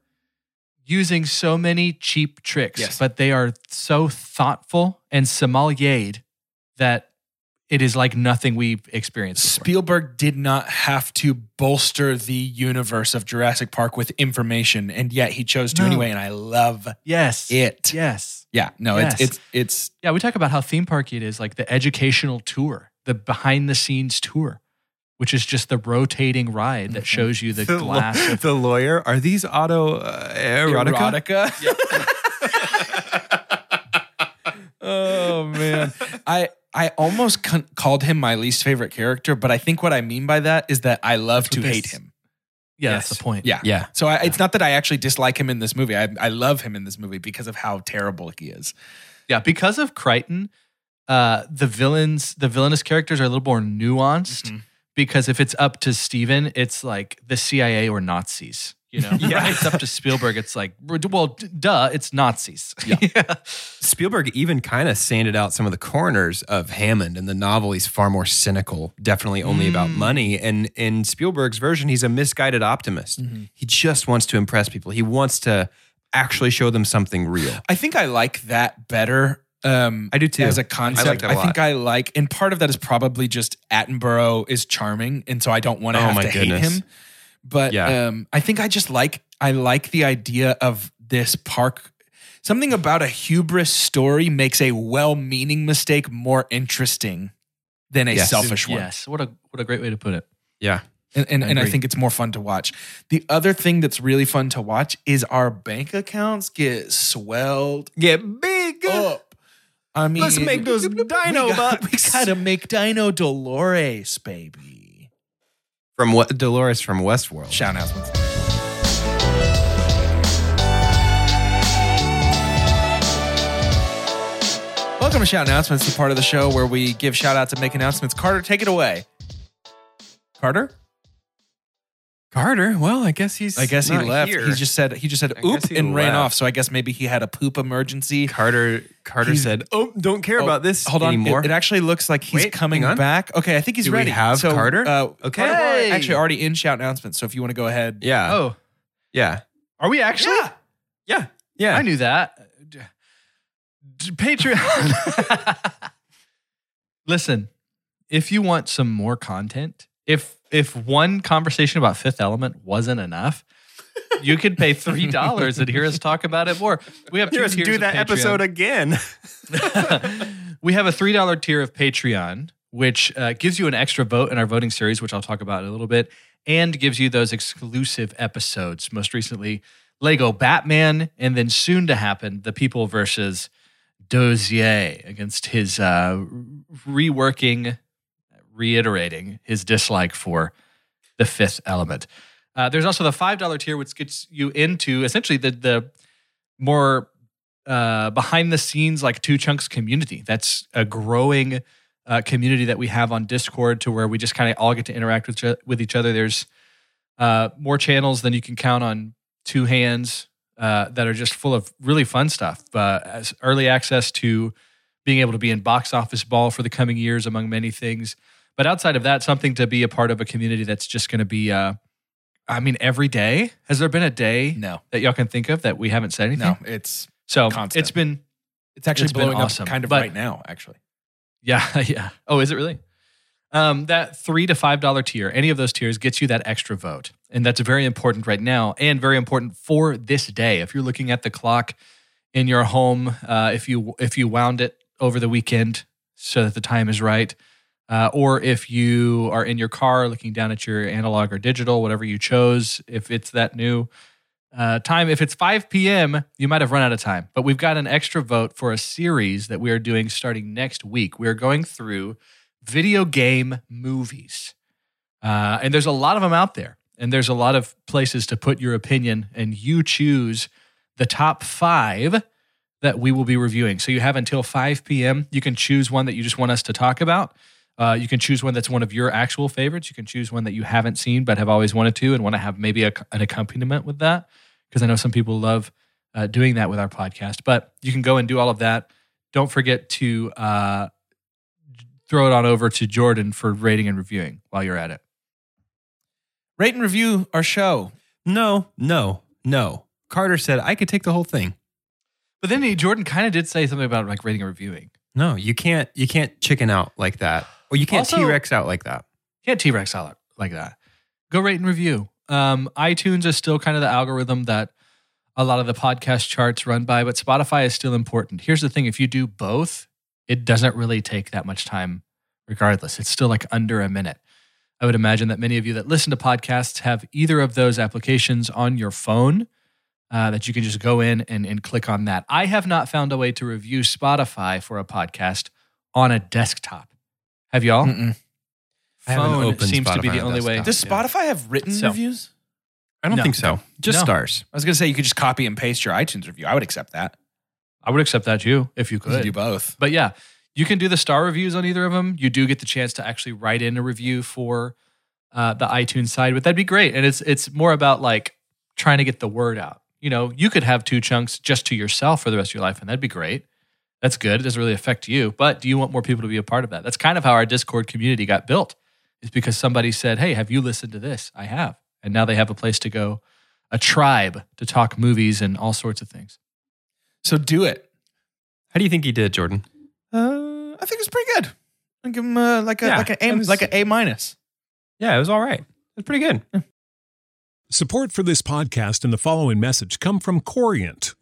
using so many cheap tricks, Yes. but they are so thoughtful and sommeliered that it is like nothing we've experienced. before. Spielberg did not have to bolster the universe of Jurassic Park with information, and yet he chose to No. anyway, and I love Yes. it. Yes. Yeah, no, Yes. it's it's it's Yeah, we talk about how theme parky it is, like the educational tour, the behind the scenes tour, which is just the rotating ride that Mhm. shows you the, the, glass. law- of, the lawyer. Are these auto uh, erotica? oh man, I I almost con- called him my least favorite character, but I think what I mean by that is that I love That's to hate this- him. yeah, Yes. that's the point. Yeah. Yeah. So I, it's not that I actually dislike him in this movie. I I love him in this movie because of how terrible he is. Yeah, because of Crichton, uh, the villains, the villainous characters are a little more nuanced. Mhm. Because if it's up to Steven, it's like the CIA or Nazis. You know, Yeah. If it's up to Spielberg. It's like, well, d- duh, it's Nazis. Yeah. Spielberg even kind of sanded out some of the corners of Hammond in the novel. He's far more cynical, definitely only about Mm. money. And in Spielberg's version, he's a misguided optimist. He just wants to impress people. He wants to actually show them something real. I think I like that better. Um, I do too. As a concept, I like that think. I like, and part of that is probably just Attenborough is charming, and so I don't want to Oh have my to goodness. hate him. But Yeah. um, I think I just like I like the idea of this park. Something about a hubris story makes a well-meaning mistake more interesting than a Yes. selfish one. yes. What a what a great way to put it. Yeah. And, and, I and I think it's more fun to watch. The other thing that's really fun to watch is our bank accounts get swelled Get big. up. I mean, Let's make those dino got- We gotta make Dino Dolores, baby. From what Dolores from Westworld. Shout announcements. Welcome to Shout Announcements, the part of the show where we give shout outs and make announcements. Carter, take it away. Carter? Carter. Well, I guess he's. I guess he not left. here. He just said he just said I oop guess he and ran left. off. So I guess maybe he had a poop emergency. Carter. Carter He's- said, "Oh, don't care Oh, about this Hold on. anymore." It, it actually looks like he's Wait, coming hang on. back. Okay, I think he's Do we ready. have so, Carter? Uh, Okay. Carter Hey! actually already in shout announcements. So if you want to go ahead. yeah. Oh, Yeah. are we actually? Yeah. Yeah. I knew that. D- d- Patreon. Listen, if you want some more content, if if one conversation about Fifth Element wasn't enough, you could pay three dollars and hear us talk about it more. We have two Hear do that episode again. we have a three dollar tier of Patreon, which uh, gives you an extra vote in our voting series, which I'll talk about in a little bit, and gives you those exclusive episodes. Most recently, Lego Batman, and then soon to happen, The People versus Dozier against his uh, reworking, reiterating his dislike for the Fifth Element. Uh, there's also the five dollar tier, which gets you into essentially the the more uh, behind the scenes like two chunks community. That's a growing uh, community that we have on Discord to where we just kind of all get to interact with with each other. There's uh, more channels than you can count on two hands uh, that are just full of really fun stuff. Uh, as early access to being able to be in box office ball for the coming years, among many things. But outside of that, something to be a part of a community that's just going to be. Uh, I mean, every day. Has there been a day No, that y'all can think of that we haven't said anything? no, it's So Constant. it's been it's actually It's blowing awesome, up kind of but- right now. Actually, yeah, yeah. Oh, is it really? Um, that three to five dollar tier, any of those tiers gets you that extra vote, and that's very important right now, and very important for this day. If you're looking at the clock in your home, uh, if you if you wound it over the weekend so that the time is right, uh, or if you are in your car looking down at your analog or digital, whatever you chose, if it's that new uh, time, if it's 5 p.m., you might have run out of time. But we've got an extra vote for a series that we are doing starting next week. We are going through video game movies. Uh, and there's a lot of them out there. And there's a lot of places to put your opinion, and you choose the top five that we will be reviewing. So you have until 5 p.m. You can choose one that you just want us to talk about. Uh, you can choose one that's one of your actual favorites. You can choose one that you haven't seen but have always wanted to and want to have maybe a, an accompaniment with that. Because I know some people love uh, doing that with our podcast. But you can go and do all of that. Don't forget to uh, throw it on over to Jordan for rating and reviewing while you're at it. Rate and review our show. No, no, no. Carter said I could take the whole thing. But then he, Jordan kind of did say something about like rating and reviewing. No, you can't. You can't chicken out like that, or you can't Also- T Rex out like that. can't T Rex out like that. Go rate and review. Um, iTunes is still kind of the algorithm that a lot of the podcast charts run by, but Spotify is still important. Here's the thing if you do both, it doesn't really take that much time, regardless. It's still like under a minute. I would imagine that many of you that listen to podcasts have either of those applications on your phone uh, that you can just go in and, and click on that. I have not found a way to review Spotify for a podcast on a desktop. Have y'all? Mm-mm. I haven't Phone opened seems to be the only way. desktop. Does Spotify have written So- reviews? I don't No. think so. Just No. stars. I was going to say you could just copy and paste your iTunes review. I would accept that. I would accept that too if you You could do both. But yeah, you can do the star reviews on either of them. You do get the chance to actually write in a review for uh, the iTunes side, but that'd be great. And it's it's more about like trying to get the word out. You know, you could have two chunks just to yourself for the rest of your life, and that'd be great. That's good. It doesn't really affect you, but do you want more people to be a part of that? That's kind of how our Discord community got built. Is because somebody said, "Hey, have you listened to this?" I have, and now they have a place to go, a tribe to talk movies and all sorts of things. So do it. How do you think he did, Jordan? Uh, I think it's pretty good. I give him uh, like a Yeah, like an A was- like an A minus. Yeah, it was all right. It was pretty good. Support for this podcast and the following message come from Corient.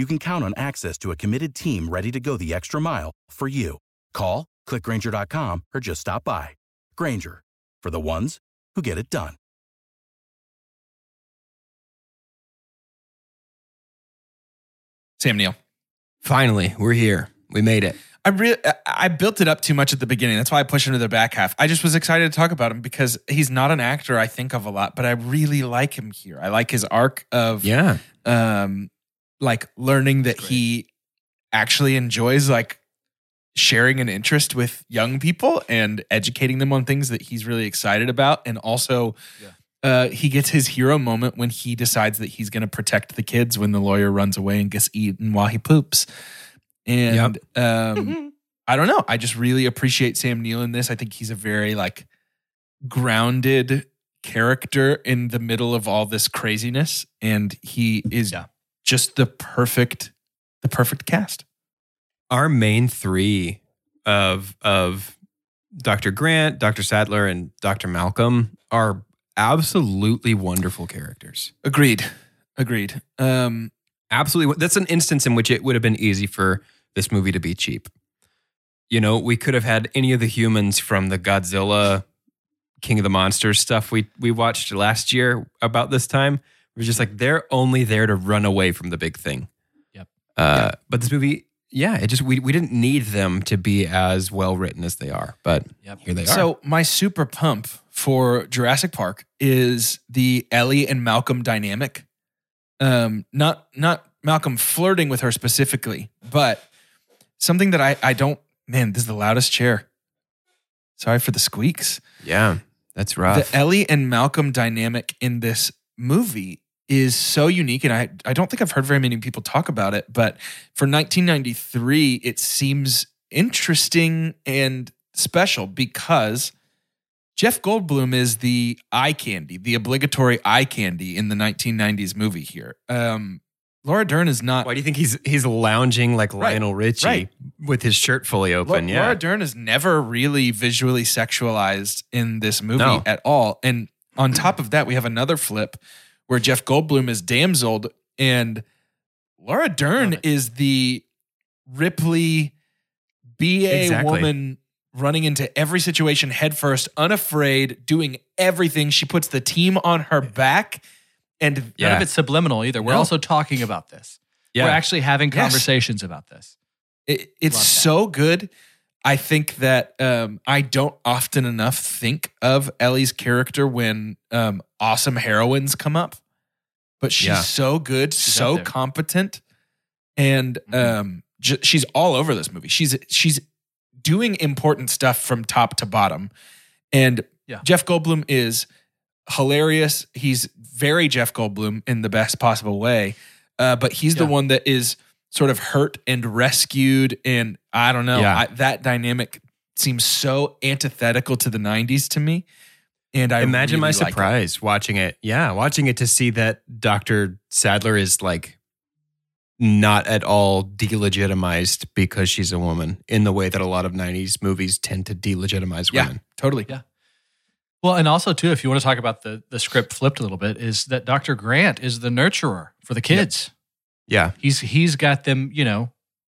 you can count on access to a committed team ready to go the extra mile for you. Call, click grainger.com, or just stop by. Grainger, for the ones who get it done. Sam Neill. Finally, we're here. We made it. I really I built it up too much at the beginning. That's why I pushed into the back half. I just was excited to talk about him because he's not an actor I think of a lot, but I really like him here. I like his arc of Yeah. um like learning that he actually enjoys like sharing an interest with young people and educating them on things that he's really excited about. And also uh, he gets his hero moment when he decides that he's going to protect the kids when the lawyer runs away and gets eaten while he poops. And um, i don't know. I just really appreciate sam neill in this. I think he's a very like grounded character in the middle of all this craziness. And he is Yeah. Just the perfect the perfect cast Our main three of of Dr. Grant, Dr. Sattler, and Dr. Malcolm are absolutely wonderful characters. agreed agreed um Absolutely. That's an instance in which it would have been easy for this movie to be cheap. You know, we could have had any of the humans from the Godzilla King of the Monsters stuff we we watched last year about this time. It was just like they're only there to run away from the big thing. Yep. Uh, But this movie, yeah, it just we we didn't need them to be as well written as they are. But Yep. here they are. So my super pump for Jurassic Park is the Ellie and Malcolm dynamic. Um, not not Malcolm flirting with her specifically, but something that I I don't. Man, this is the loudest chair. Sorry for the squeaks. yeah, that's rough. The Ellie and Malcolm dynamic in this movie is so unique, and I I don't think I've heard very many people talk about it. But for 1993, it seems interesting and special because Jeff Goldblum is the eye candy, the obligatory eye candy in the 1990s movie here. Um, Laura Dern is not. Why do you think he's he's lounging like Right, Lionel Richie right. with his shirt fully open? yeah, Laura Dern is never really visually sexualized in this movie No. at all. And on top of that, we have another flip where Jeff Goldblum is damseled and Laura Dern is the Ripley BA Exactly. woman running into every situation headfirst, unafraid, doing everything. She puts the team on her back. And None Yeah. of it's subliminal either. We're No. also talking about this. yeah. We're actually having Yes. conversations about this. It, it's so good. I think that um, I don't often enough think of Ellie's character when um, awesome heroines come up, but she's Yeah. so good, She's so competent, and Mhm. um, j- she's all over this movie. She's she's doing important stuff from top to bottom, and Yeah. Jeff Goldblum is hilarious. He's very Jeff Goldblum in the best possible way, uh, but he's the one that is sort of hurt and rescued. And I don't know, Yeah. I, that dynamic seems so antithetical to the 90s to me. And I Imagine my really like it. surprise watching it. Yeah, watching it to see that Dr. Sattler is like not at all delegitimized because she's a woman in the way that a lot of 90s movies tend to delegitimize women Yeah, women. totally. Yeah. Well, and also too, if you want to talk about the the script flipped a little bit, is that Dr. Grant is the nurturer for the kids. Yeah. He's he's got them, you know,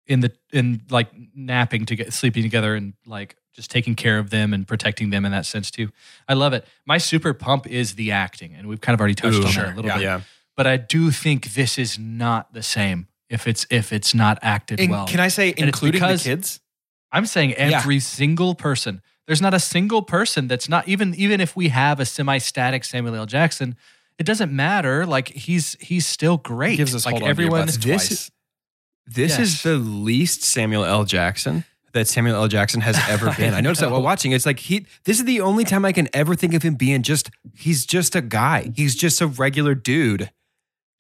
in the in like napping to get sleeping together and like just taking care of them and protecting them in that sense too. I love it. My super pump is the acting, and we've kind of already touched Ooh, on sure. that a little Yeah. bit. Yeah. But I do think this is not the same if it's if it's not acted And well. can I say, it's including the kids? I'm saying Yeah. every single person. There's not a single person that's not even even if we have a semi-static Samuel L. Jackson, it doesn't matter. Like he's he's still great. He gives us like hold on to your everyone. This- twice. This Yes. is the least Samuel L. Jackson that Samuel L. Jackson has ever been. I noticed that while watching. It's like he this is the only time I can ever think of him being just he's just a guy. He's just a regular dude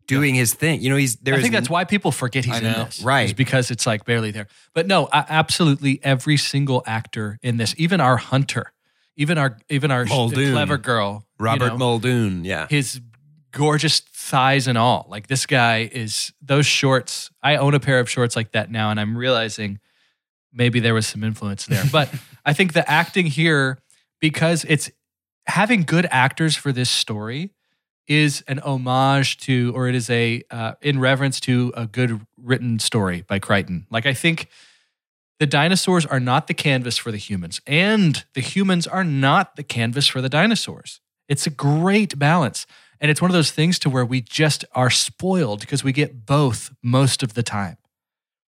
doing his thing. You know, he's there I think that's why people forget he's I in know. this, Right. Is because it's like barely there. But no, I, absolutely every single actor in this, even our hunter, even our even our Muldoon. clever girl, you Robert know, Muldoon. Yeah. his gorgeous thighs and all. Like this guy is those shorts. I own a pair of shorts like that now, and I'm realizing maybe there was some influence there. But I think the acting here, because it's having good actors for this story, is an homage to, or it is a uh, in reverence to a good written story by Crichton. Like I think. The dinosaurs are not the canvas for the humans, and the humans are not the canvas for the dinosaurs. It's a great balance. And it's one of those things to where we just are spoiled because we get both most of the time.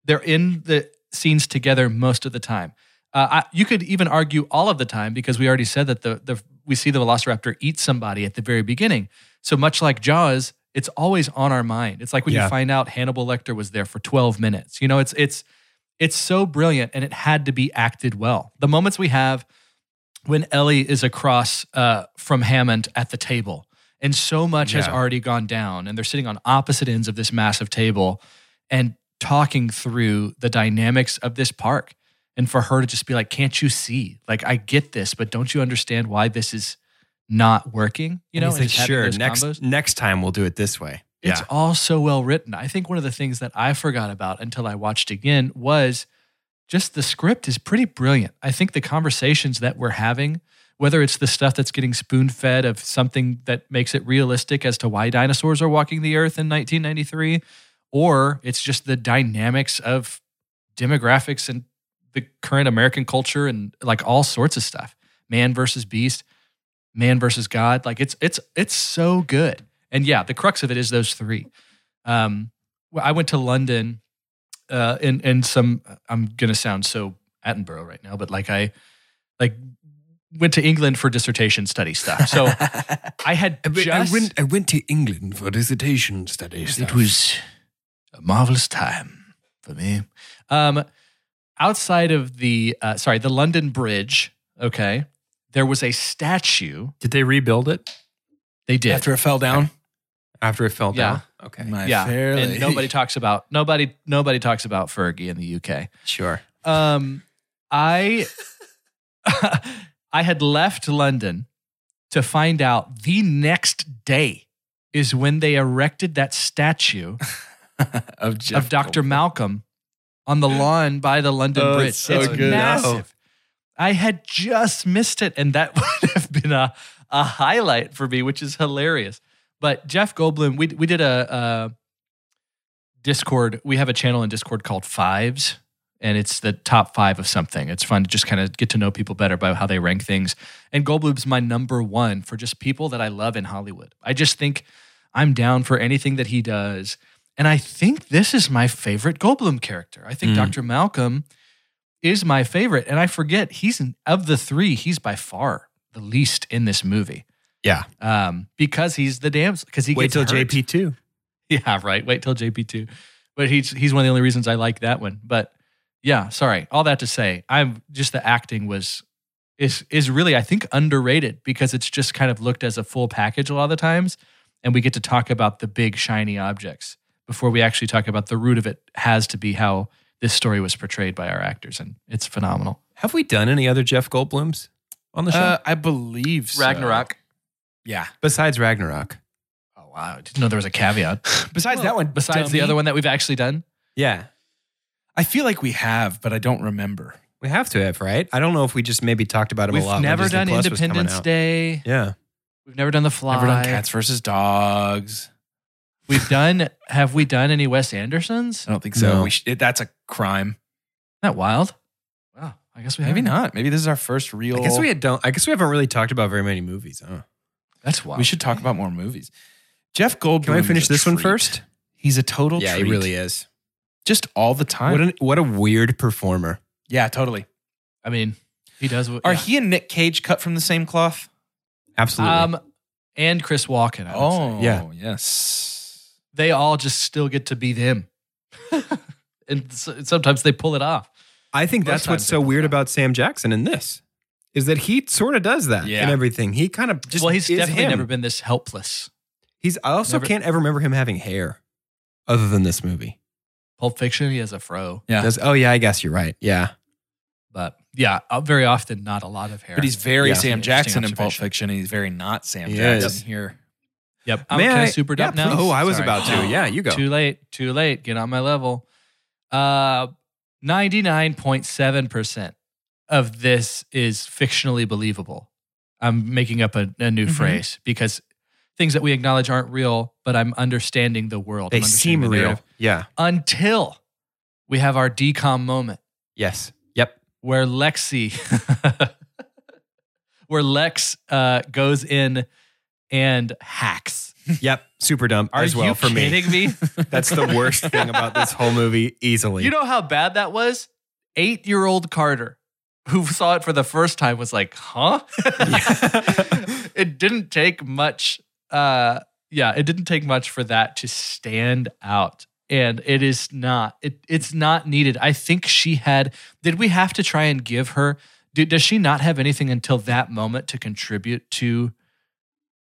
They're in the scenes together most of the time. Uh, I, you could even argue all of the time because we already said that the, the we see the Velociraptor eat somebody at the very beginning. So much like Jaws, it's always on our mind. It's like when Yeah. you find out Hannibal Lecter was there for 12 minutes. You know, it's it's it's so brilliant and it had to be acted well. The moments we have when Ellie is across uh, from Hammond at the table, and so much has already gone down, and they're sitting on opposite ends of this massive table and talking through the dynamics of this park. And for her to just be like, "Can't you see? Like, I get this, but don't you understand why this is not working?" You And know, he's and like, sure, next combos. next time we'll do it this way. It's all so well written. I think one of the things that I forgot about until I watched again was just the script is pretty brilliant. I think the conversations that we're having, whether it's the stuff that's getting spoon fed of something that makes it realistic as to why dinosaurs are walking the earth in 1993, or it's just the dynamics of demographics and the current American culture and like all sorts of stuff. Man versus beast, man versus God. Like it's it's it's so good. And yeah, the crux of it is those three. Um, I went to London, uh, and and some. I'm gonna sound so Attenborough right now, but like I, like went to England for dissertation study stuff. So I had just. I went to England for dissertation studies. It was a marvelous time for me. Um, outside of the uh, sorry, the London Bridge. Okay, there was a statue. Did they rebuild it They did. After it fell down. after it fell Yeah. down? Okay, My yeah, fair and lady. nobody talks about nobody nobody talks about Fergie in the UK. sure. Um, I I had left London to find out the next day is when they erected that statue of, Jeff of Dr. Goldblum. Malcolm on the lawn by the London Oh, Bridge. it's so it's good. massive. I had just missed it, and that would have been a, a highlight for me, which is hilarious. But Jeff Goldblum, we we did a, a Discord. We have a channel in Discord called Fives, and it's the top five of something. It's fun to just kind of get to know people better by how they rank things. And Goldblum's my number one for just people that I love in Hollywood. I just think I'm down for anything that he does. And I think this is my favorite Goldblum character. I think Mm. Dr. Malcolm is my favorite. And I forget, he's of the three, he's by far the least in this movie. Yeah. Um, because he's the damsel. Because he Wait gets till hurt. JP two. Yeah, right. Wait till JP two. But he's he's one of the only reasons I like that one. But yeah, sorry. All that to say, I'm just the acting was is is really I think underrated because it's just kind of looked as a full package a lot of the times, and we get to talk about the big shiny objects before we actually talk about the root of it. Has to be how this story was portrayed by our actors, and it's phenomenal. Have we done any other Jeff Goldblums on the show Uh, I believe so. Yeah. besides Ragnarok? Oh wow! I didn't know there was a caveat. Besides that one, Besides the dummy, other one that we've actually done. Yeah, I feel like we have, but I don't remember. we have to have right. I don't know if we just maybe talked about him We've a lot. when never Disney done Plus was coming Independence out. Day. Yeah, We've never done the Fly. Never done cats versus dogs. We've done. have we done any Wes Andersons? I don't think so. No. We sh- it, that's a crime. Not wild. Wow. I guess we Maybe haven't. not. Maybe this is our first real. I guess we had don't. I guess we haven't really talked about very many movies. Huh? That's wild. We should talk about more movies. Jeff Goldblum. Can I finish this one treat. first? He's a total. Yeah, treat. he really is. Just all the time. What an, what a weird performer. yeah, totally. I mean, he does. What, Are yeah. he and Nick Cage cut from the same cloth? Absolutely. Um, and Chris Walken. I would Oh, say. Yeah. yes. they all just still get to be them, and s- sometimes they pull it off. I think most that's what's so weird about Sam Jackson in this, is that he sort of does that Yeah. and everything. He kind of just well, he's is definitely him. never been this helpless. He's. I also never- can't ever remember him having hair, other than this movie. Pulp Fiction, he has a fro, Yeah. Does- oh yeah, I guess you're right. Yeah. but yeah, uh, very often not a lot of hair. But he's very Yeah. Sam Jackson in Pulp. Fiction. And he's very not Sam He Jackson is. here. Yep. I'm kind of super yeah, up now. Oh, I was Sorry. about to. Yeah, you go. Too late. Too late. Get on my level. Uh, 99.7% of this is fictionally believable. I'm making up a, a new Mm-hmm. phrase because things that we acknowledge aren't real, but I'm understanding the world. They seem the real. Yeah. Until we have our decom moment Yes. Yep. where Lexi, where Lex uh, goes in and hacks Yep, super dumb Are as well you for me. kidding me? That's the worst thing about this whole movie, easily. You know how bad that was? Eight year old Carter, who saw it for the first time, was like, huh? it didn't take much. Uh, yeah, it didn't take much for that to stand out. And it is not, it, it's not needed. I think she had, did we have to try and give her, did, does she not have anything until that moment to contribute to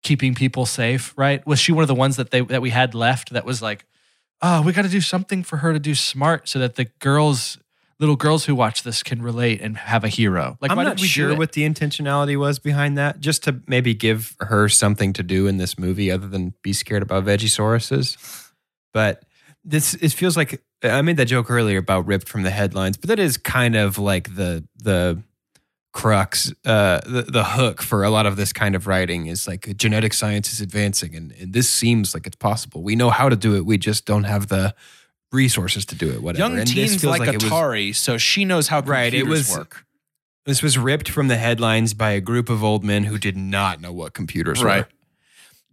keeping people safe, right? Was she one of the ones that they, that we had left that was like, oh, we got to do something for her to do smart so that the girls, little girls who watch this can relate and have a hero. Like, I'm why not we sure what the intentionality was behind that. Just to maybe give her something to do in this movie other than be scared about Vegisauruses. But this it feels like I made that joke earlier about ripped from the headlines, but that is kind of like the the crux, uh, the the hook for a lot of this kind of writing is like genetic science is advancing, and, and this seems like it's possible. We know how to do it. We just don't have the resources to do it. Whatever. Young And this teens feels like, it was- Atari, so she knows how computers Right, it was- work. This was ripped from the headlines by a group of old men who did not know what computers Right. were.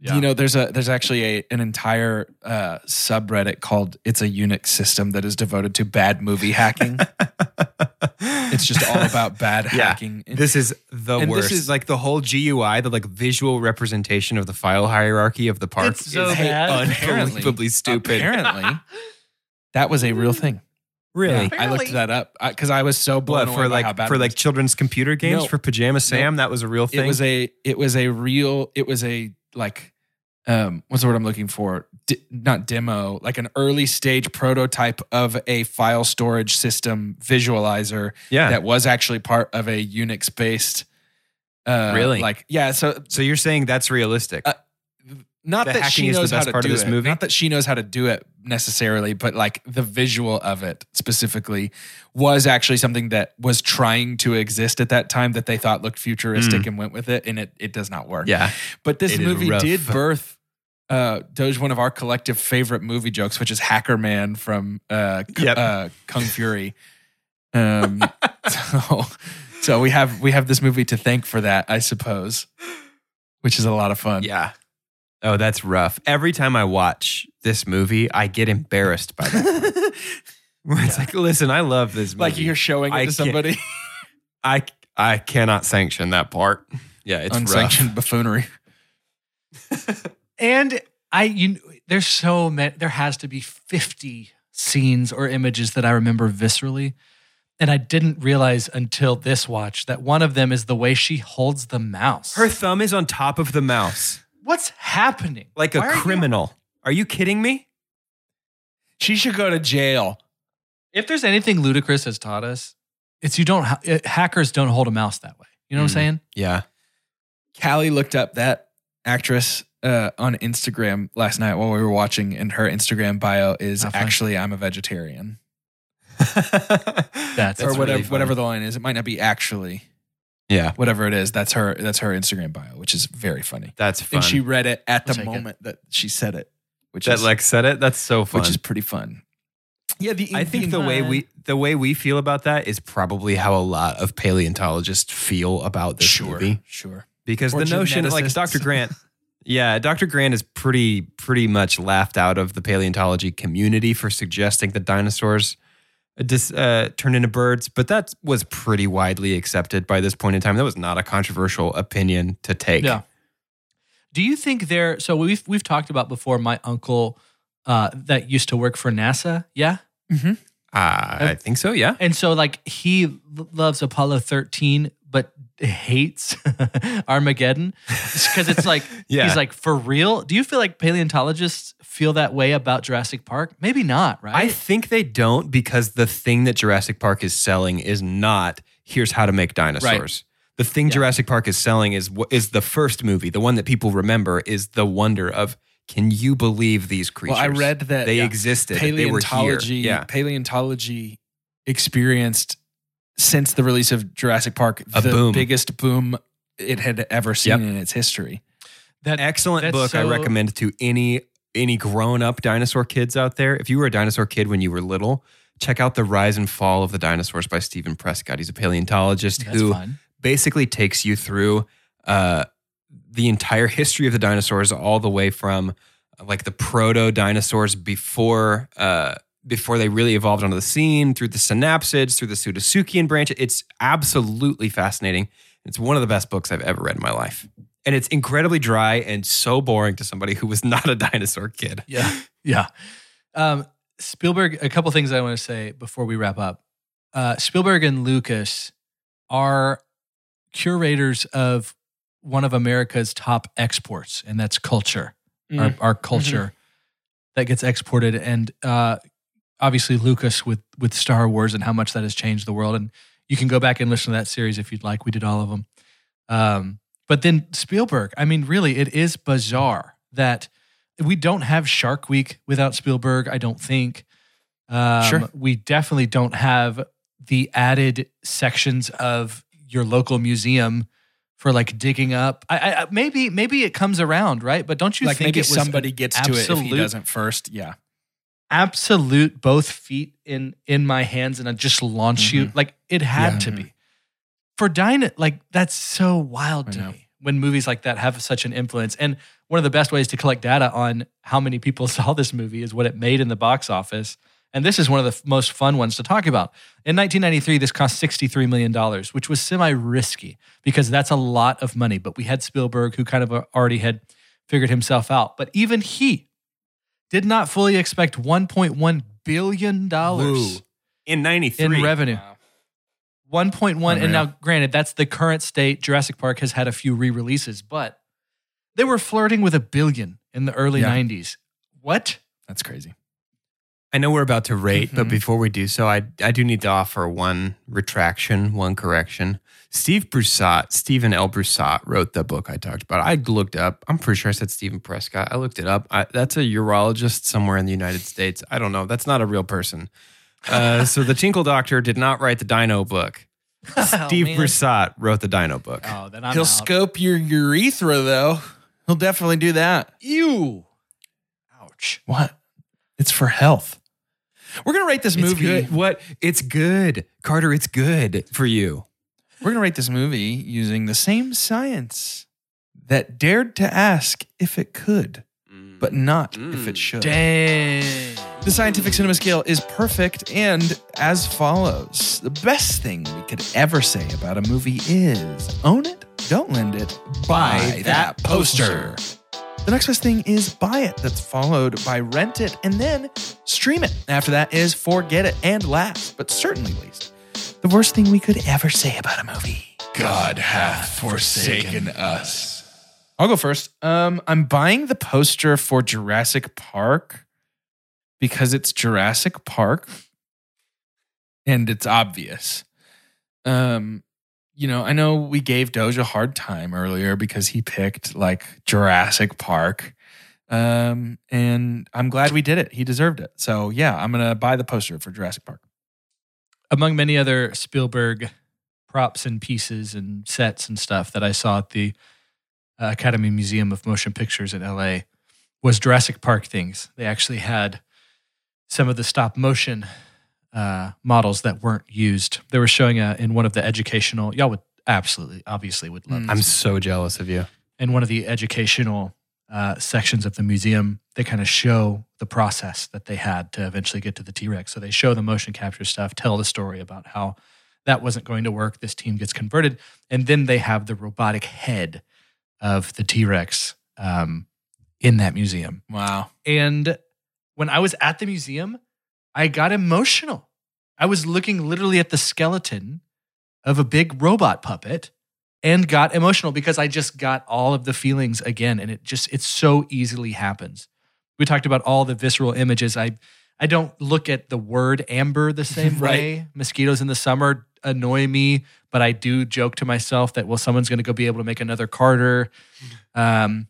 Yeah. You know, there's a there's actually a an entire uh, subreddit called "It's a Unix System" that is devoted to bad movie hacking. it's just all about bad Yeah. hacking. This is the And this is- like the whole GUI, the like visual representation of the file hierarchy of the park It's so is bad. unbelievably stupid. Apparently, that was a real thing. really? Yeah, I looked that up because I was so blown What away for by how like bad for it like children's computer games No. for Pajama Sam? That was a real thing. it was a it was a real it was a like um what's the word I'm looking for D- not demo like an early stage prototype of a file storage system visualizer yeah. that was actually part of a Unix based uh Really? like yeah so so you're saying that's realistic? Uh, not The that she knows how to part of do this it movie? not that she knows how to do it necessarily but like the visual of it specifically was actually something that was trying to exist at that time that they thought looked futuristic and went with it and it it does not work Mm. yeah. but this It movie did birth uh, Doge one of our collective favorite movie jokes, which is Hacker Man from uh, Yep. uh, Kung Fury. Um, so, so we have we have this movie to thank for that, I suppose, which is a lot of fun. Yeah. Oh, that's rough. Every time I watch this movie, I get embarrassed by that. Where it's like, listen, I love this movie. like you're showing it I to somebody, I I cannot sanction that part. Yeah, it's unsanctioned rough. buffoonery. And I, you, there's so many. There has to be 50 scenes or images that I remember viscerally, and I didn't realize until this watch that one of them is the way she holds the mouse. Her thumb is on top of the mouse, What's happening? like a Why are you- criminal. Are you kidding me? She should go to jail. if there's anything ludicrous has taught us, it's you don't. ha- it- hackers don't hold a mouse that way. You know what I'm Mm. saying? Yeah. Callie looked up that actress uh, on Instagram last night while we were watching, and her Instagram bio is funny. actually I'm a vegetarian. That's or really whatever funny. whatever the line is. It might not be actually Yeah, whatever it is. That's her. That's her Instagram bio, which is very funny. that's fun. And she read it at I'll the take it. moment that she said it, which that is like said it. That's so fun. which is pretty fun. Yeah, the I think the way we the way we feel about that is probably how a lot of paleontologists feel about this sure movie. sure because Or the notion like geneticists. dr grant yeah dr grant is pretty pretty much laughed out of the paleontology community for suggesting that dinosaurs dis, uh, turned into birds but that was pretty widely accepted by this point in time that was not a controversial opinion to take Yeah. Do you think there? So we've we've talked about before. My uncle uh, that used to work for NASA. Yeah. uh, i think so yeah And so, like, he loves Apollo 13, but hates Armageddon because it's like, Yeah. he's like, for real? Do you feel like paleontologists feel that way about Jurassic Park? Maybe not, right? I think they don't because the thing that Jurassic Park is selling is not here's how to make dinosaurs. The thing Yeah. Jurassic Park is selling is is the first movie, the one that people remember is the wonder of can you believe these creatures? Well, I read that they yeah, existed. They were here. paleontology Yeah. paleontology experienced since the release of Jurassic Park A the boom. biggest boom it had ever seen Yep. in its history. that Excellent That's book. I so- recommend to any any grown up dinosaur kids out there. If you were a dinosaur kid when you were little, check out The Rise and Fall of the Dinosaurs by Stephen Prescott. He's a paleontologist that's who fun. basically takes you through uh, the entire history of the dinosaurs, all the way from uh, like the proto dinosaurs before uh, before they really evolved onto the scene, through the synapsids, through the Pseudosuchian branch. It's absolutely fascinating. It's one of the best books I've ever read in my life. And it's incredibly dry and so boring to somebody who was not a dinosaur kid. Yeah. Yeah. Um, Spielberg, a couple things I want to say before we wrap up. Uh, Spielberg and Lucas are curators of one of America's top exports, and that's culture, our, our culture that gets exported. And uh, obviously, Lucas with, with Star Wars and how much that has changed the world. And you can go back and listen to that series if you'd like. We did all of them. Um, but then Spielberg, I mean, really, it is bizarre that we don't have Shark Week without Spielberg, I don't think. Um, Sure. We definitely don't have the added sections of your local museum for like digging up. I, I maybe maybe it comes around, right? But don't you like think maybe it was somebody gets to it if he doesn't first. Yeah. Absolute both feet in in my hands and I just launch you. Like it had Yeah. to be. For Dyna like that's so wild to me when movies like that have such an influence. And one of the best ways to collect data on how many people saw this movie is what it made in the box office. And this is one of the f- most fun ones to talk about. In 1993 this cost 63 million dollars which was semi risky because that's a lot of money. But we had Spielberg who kind of uh, already had figured himself out. But even he did not fully expect 1.1 billion dollars In 93. in revenue. 1.1 and now granted that's the current state Jurassic Park has had a few re-releases but they were flirting with a billion in the early Yeah. 90s. What? That's crazy. I know we're about to rate, but Mhm. before we do so, I I do need to offer one retraction, one correction. Steve Brusatte, Stephen L. Brusatte wrote the book I talked about. I looked up. I'm pretty sure I said Stephen Prescott. I looked it up. I, that's a urologist somewhere in the United States. I don't know. That's not a real person. Uh, so the Tinkle Doctor did not write the Dino book. Steve man. Brusatte wrote the Dino book. Oh, then I'm He'll out. scope your urethra though. He'll definitely do that. Ew. Ouch. What? It's for health. We're gonna rate this It's movie. good. What? It's good, Carter. It's good for you. We're gonna rate this movie using the same science that dared to ask if it could, but not if it Mm. should. Dang. The scientific cinema scale is perfect and as follows. The best thing we could ever say about a movie is own it, don't lend it, buy that poster. The next best thing is buy it. That's followed by rent it and then stream it. After that is forget it. And last, but certainly least, the worst thing we could ever say about a movie. God hath forsaken us. I'll go first. Um, I'm buying the poster for Jurassic Park because it's Jurassic Park and it's obvious. Um, you know, I know we gave Doge a hard time earlier because he picked like Jurassic Park. Um, and I'm glad we did it. He deserved it. So yeah, I'm gonna buy the poster for Jurassic Park. Among many other Spielberg props and pieces and sets and stuff that I saw at the uh, Academy Museum of Motion Pictures in LA was Jurassic Park things. They actually had some of the stop motion uh, models that weren't used. They were showing a, in one of the educational, y'all would absolutely, obviously would love Mm. I'm so jealous of you. in one of the educational uh, sections of the museum, they kind of show the process that they had to eventually get to the T Rex. So they show the motion capture stuff, tell the story about how that wasn't going to work. This team gets converted, and then they have the robotic head of the T Rex um, in that museum. Wow. And when I was at the museum, I got emotional. I was looking literally at the skeleton of a big robot puppet and got emotional because I just got all of the feelings again. And it just, it so easily happens. We talked about all the visceral images. I, I don't look at the word amber the same Right. way. Mosquitoes in the summer annoy me, but I do joke to myself that, well, someone's going to go be able to make another Carter. Um,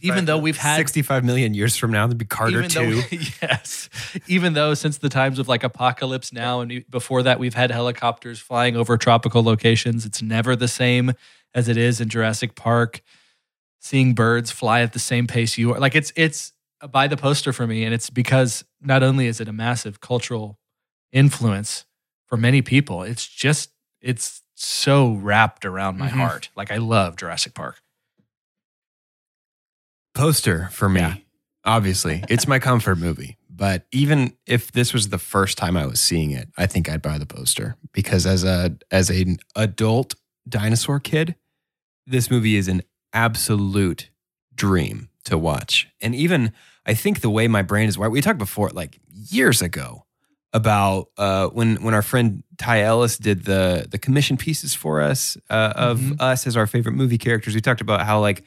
Even though we've had- 65 million years from now, there'd be Carter even too. Though, yes. Even though since the times of like apocalypse now and before that we've had helicopters flying over tropical locations, it's never the same as it is in Jurassic Park. Seeing birds fly at the same pace you are, like it's it's a buy the poster for me, and it's because not only is it a massive cultural influence for many people, it's just it's so wrapped around my Mhm. heart. Like I love Jurassic Park. Poster for me. Yeah. Obviously, it's my comfort movie. But even if this was the first time I was seeing it, I think I'd buy the poster because as a as an adult dinosaur kid, this movie is an absolute dream to watch. And even I think the way my brain is wired, we talked before, like years ago, about uh, when when our friend Ty Ellis did the the commission pieces for us uh, of Mhm. us as our favorite movie characters. We talked about how like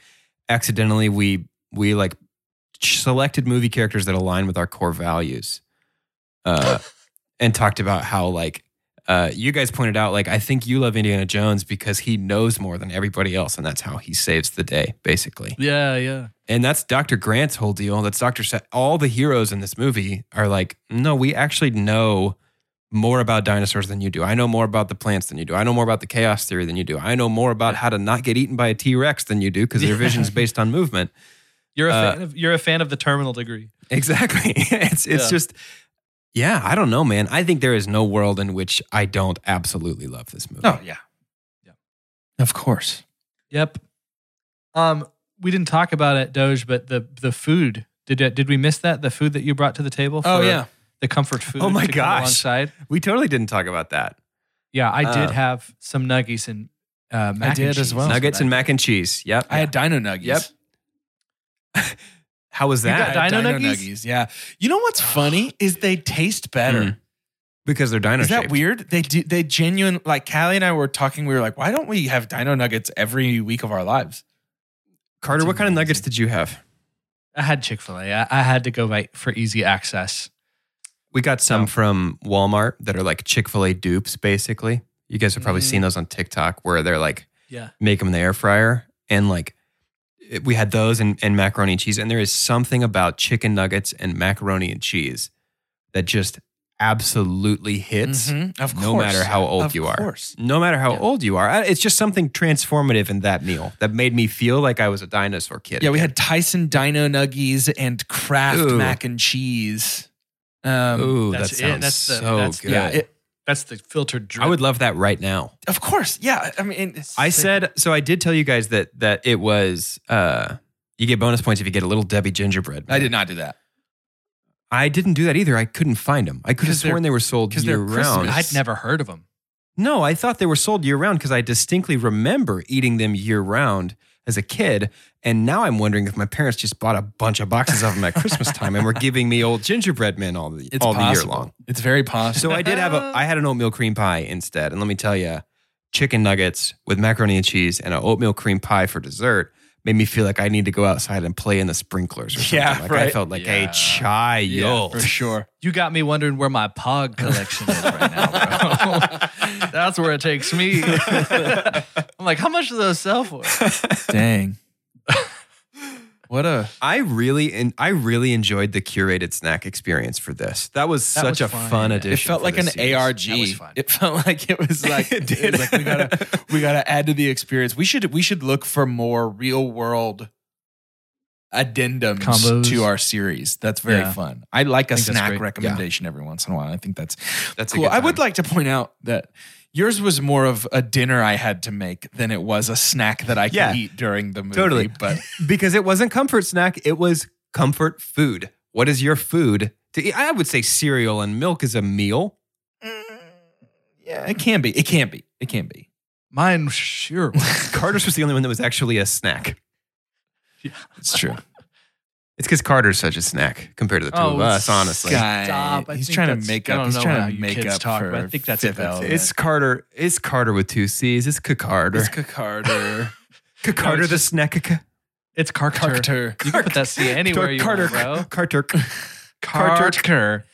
accidentally we we like selected movie characters that align with our core values, uh, and talked about how like uh, you guys pointed out like I think you love Indiana Jones because he knows more than everybody else, and that's how he saves the day, basically. Yeah, yeah. And that's Dr. Grant's whole deal. That's Dr. Sa- all the heroes in this movie are like, no, we actually know more about dinosaurs than you do. I know more about the plants than you do. I know more about the chaos theory than you do. I know more about how to not get eaten by a T Rex than you do because their vision is based on movement. You're a Uh, fan of you're a fan of the terminal degree. Exactly. It's it's Yeah. just yeah, I don't know, man. I think there is no world in which I don't absolutely love this movie. Oh yeah, Yeah. of course. Yep. Um, we didn't talk about it, Doge, but the the food did did we miss that the food that you brought to the table? Oh yeah, the comfort food. Oh, my to come gosh. Alongside. We totally didn't talk about that. Yeah, I did Uh, have some nuggies and uh, mac did and as cheese. well. Nuggets and mac and cheese. Yep. I had Dino Nuggies. Yep. How was You that? got Dino Dino Nuggies? Nuggies. Yeah. You know what's funny is they taste better. Mm. because they're dino Is that weird? They do. They genuine. Like Callie and I were talking. We were like, why don't we have Dino Nuggets every week of our lives? Carter, That's what kind of nuggets did you have? I had Chick Fil A. I, I had to go by for easy access. We got some Oh. from Walmart that are like Chick fil A dupes, basically. You guys have probably Mm. seen those on TikTok where they're like, Yeah. make them in the air fryer. And like, it- we had those and, and macaroni and cheese. And there is something about chicken nuggets and macaroni and cheese that just absolutely hits Mhm. Of no course. matter how old Of you are. course. No matter how Yeah. old you are. It's just something transformative in that meal that made me feel like I was a dinosaur kid. Yeah, we had Tyson Dino Nuggies and Kraft Ooh. mac and cheese. Um, Ooh, That's that it. sounds That's the- so that's- good. yeah, it, That's the filtered drip. I would love that right now. of course. Yeah, I mean, it's- I said so. I did tell you guys that that it was. uh You get bonus points if you get a little Debbie gingerbread. I did not do that. I didn't do that either. I couldn't find them. I could have sworn they were sold 'cause they're year round. I'd never heard of them. No, I thought they were sold year round because I distinctly remember eating them year round as a kid. And now I'm wondering if my parents just bought a bunch of boxes of them at Christmas time and were giving me old gingerbread men all the It's all possible. the year long. It's very possible. So I did have a I had an oatmeal cream pie instead. And let me tell you, chicken nuggets with macaroni and cheese and an oatmeal cream pie for dessert made me feel like I need to go outside and play in the sprinklers or something. Yeah, like I felt like Yeah. a child. for sure. You got me wondering where my Pog collection is right now, bro. That's where it takes me. I'm like, how much do those sell for? Dang. What a I really and I really enjoyed the curated snack experience for this. That was That such was a fun, fun addition. it felt like an series. ARG. That was fun. It felt like it was like It did. was like we gotta we gotta add to the experience. We should we should look for more real world addendums Combos. to our series. That's very Yeah. fun. I like a I snack great. recommendation every once in a while. I think that's That's a cool. good I would like to point out that yours was more of a dinner I had to make than it was a snack that I could Yeah. eat during the movie. Totally. But because it wasn't comfort snack, it was comfort food. What is your food to eat? I would say cereal and milk is a meal. Mm, yeah, it can be. It can be. It can be. Mine sure was. Carter's was the only one that was actually a snack. Yeah. It's true. It's because Carter's such a snack compared to the two Oh, of us, honestly. Guy, Stop. I he's think trying to that's- make I up. don't He's know trying how to you make kids up talk, for but I think that's a Fifth bit- Element. It's Carter. It's Carter with two C's. It's Carter. It's Carter. Carter it's the just- snack. It's Carter. Carter. You can put that C anywhere you Carter. want, bro. Carter. Carter.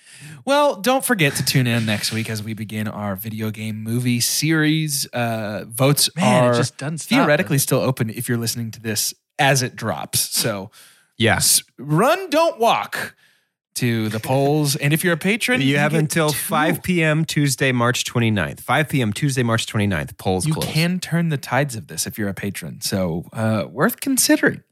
Well, don't forget to tune in next week as we begin our video game movie series. Uh, votes Man, are it just doesn't stop. theoretically still open if you're listening to this as it drops. So Yes. run, don't walk to the polls. And if you're a patron, You have until two. 5 p.m. Tuesday, March 29th. 5 p.m. Tuesday, March 29th. Polls You close. can turn the tides of this if you're a patron. So uh, worth considering.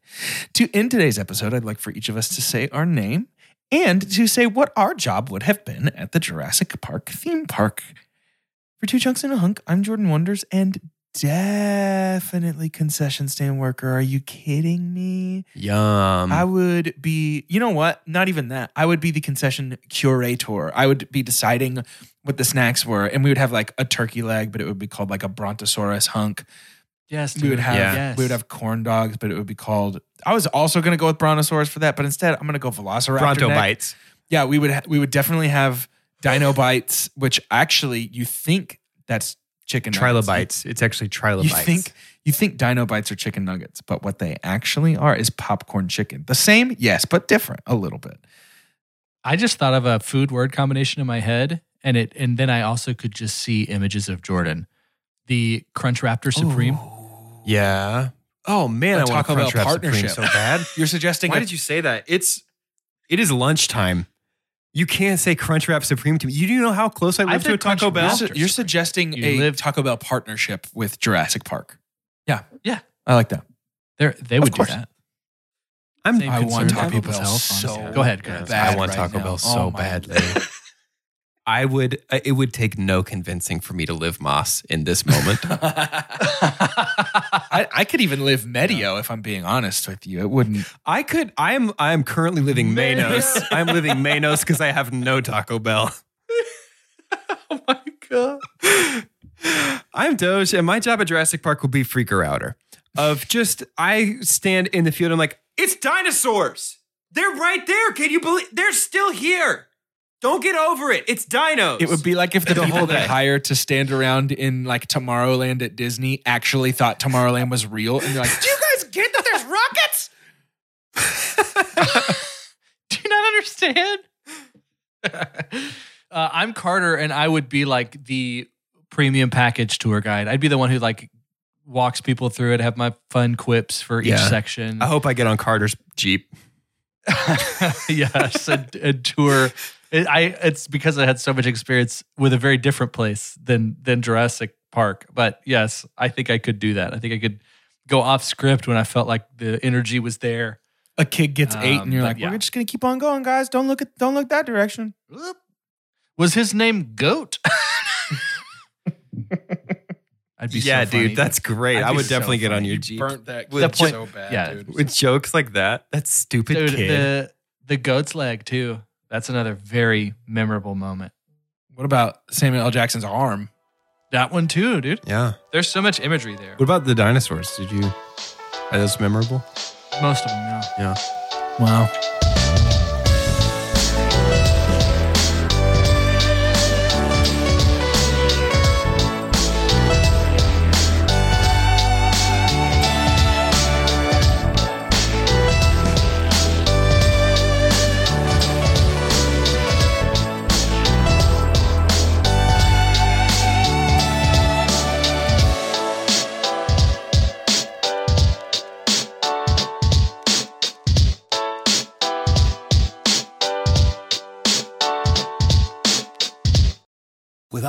To end today's episode, I'd like for each of us to say our name and to say what our job would have been at the Jurassic Park theme park. For two chunks and a hunk, I'm Jordan Wonders, and definitely concession stand worker. Are you kidding me? Yum. I would be, you know what? Not even that. I would be the concession curator. I would be deciding what the snacks were, and we would have like a turkey leg, but it would be called like a brontosaurus hunk. Yes, We would have Yeah. Yes. we would have corn dogs, but it would be called. I was also going to go with brontosaurus for that, but instead I'm going to go velociraptor. Bronto neck. bites. Yeah, we would ha- we would definitely have dino bites, which actually you think that's chicken nuggets. Trilobites. It's actually trilobites. You trilobites. think you think dino bites are chicken nuggets, but what they actually are is popcorn chicken. The same, yes, but different a little bit. I just thought of a food word combination in my head, and it, and then I also could just see images of Jordan, the Crunch Raptor Supreme. Yeah. Oh man, A I want Taco a Crunch Bell Wrap Supreme partnership. so bad. You're suggesting Why a- did you say that? It's it is lunchtime. You can't say Crunch Wrap Supreme to me. You do know how close I I live to a said Crunch Taco You're, Bell? su- you're suggesting You a live- Taco Bell partnership with Jurassic Park. Yeah, Yeah. I like that. They're, they would do course. that. I'm Same I want concern Taco about people's Bell health, so. Go ahead, go ahead. bad I want right Taco now. Bell Oh so my badly. God. I would. uh, It would take no convincing for me to live Más in this moment. I, I could even live Medio if I'm being honest with you. It wouldn't. I could. I am. I am currently living Menos. I'm living Menos because I have no Taco Bell. oh my God. I'm Doge, and my job at Jurassic Park will be freaker outer. Of just, I stand in the field. I'm like, it's dinosaurs. They're right there. Can you believe? They're still here. Don't get over it. It's dinos. It would be like if the, The people whole they day. hired to stand around in like Tomorrowland at Disney actually thought Tomorrowland was real, and they're like, "Do you guys get that there's rockets?" Do you not understand? uh, I'm Carter, and I would be like the premium package tour guide. I'd be the one who like walks people through it, have my fun quips for each section. I hope I get on Carter's Jeep. yes, a, a tour. It, I it's because I had so much experience with a very different place than than Jurassic Park. But yes, I think I could do that. I think I could go off script when I felt like the energy was there. A kid gets eight, Um, and you're but like, yeah. "We're just gonna keep on going, guys. Don't look at, don't look that direction." Was his name Goat? I'd be yeah, so funny. dude, that's great. I'd I be would so definitely get on funny. your You Jeep. Burnt that With kid point- so bad, yeah. dude. With jokes like that. That stupid dude. kid. The the goat's leg too. That's another very memorable moment. What about Samuel L. Jackson's arm? That one too, dude. yeah. There's so much imagery there. What about the dinosaurs? Did you? Are those memorable? Most of them, yeah. Yeah. Wow.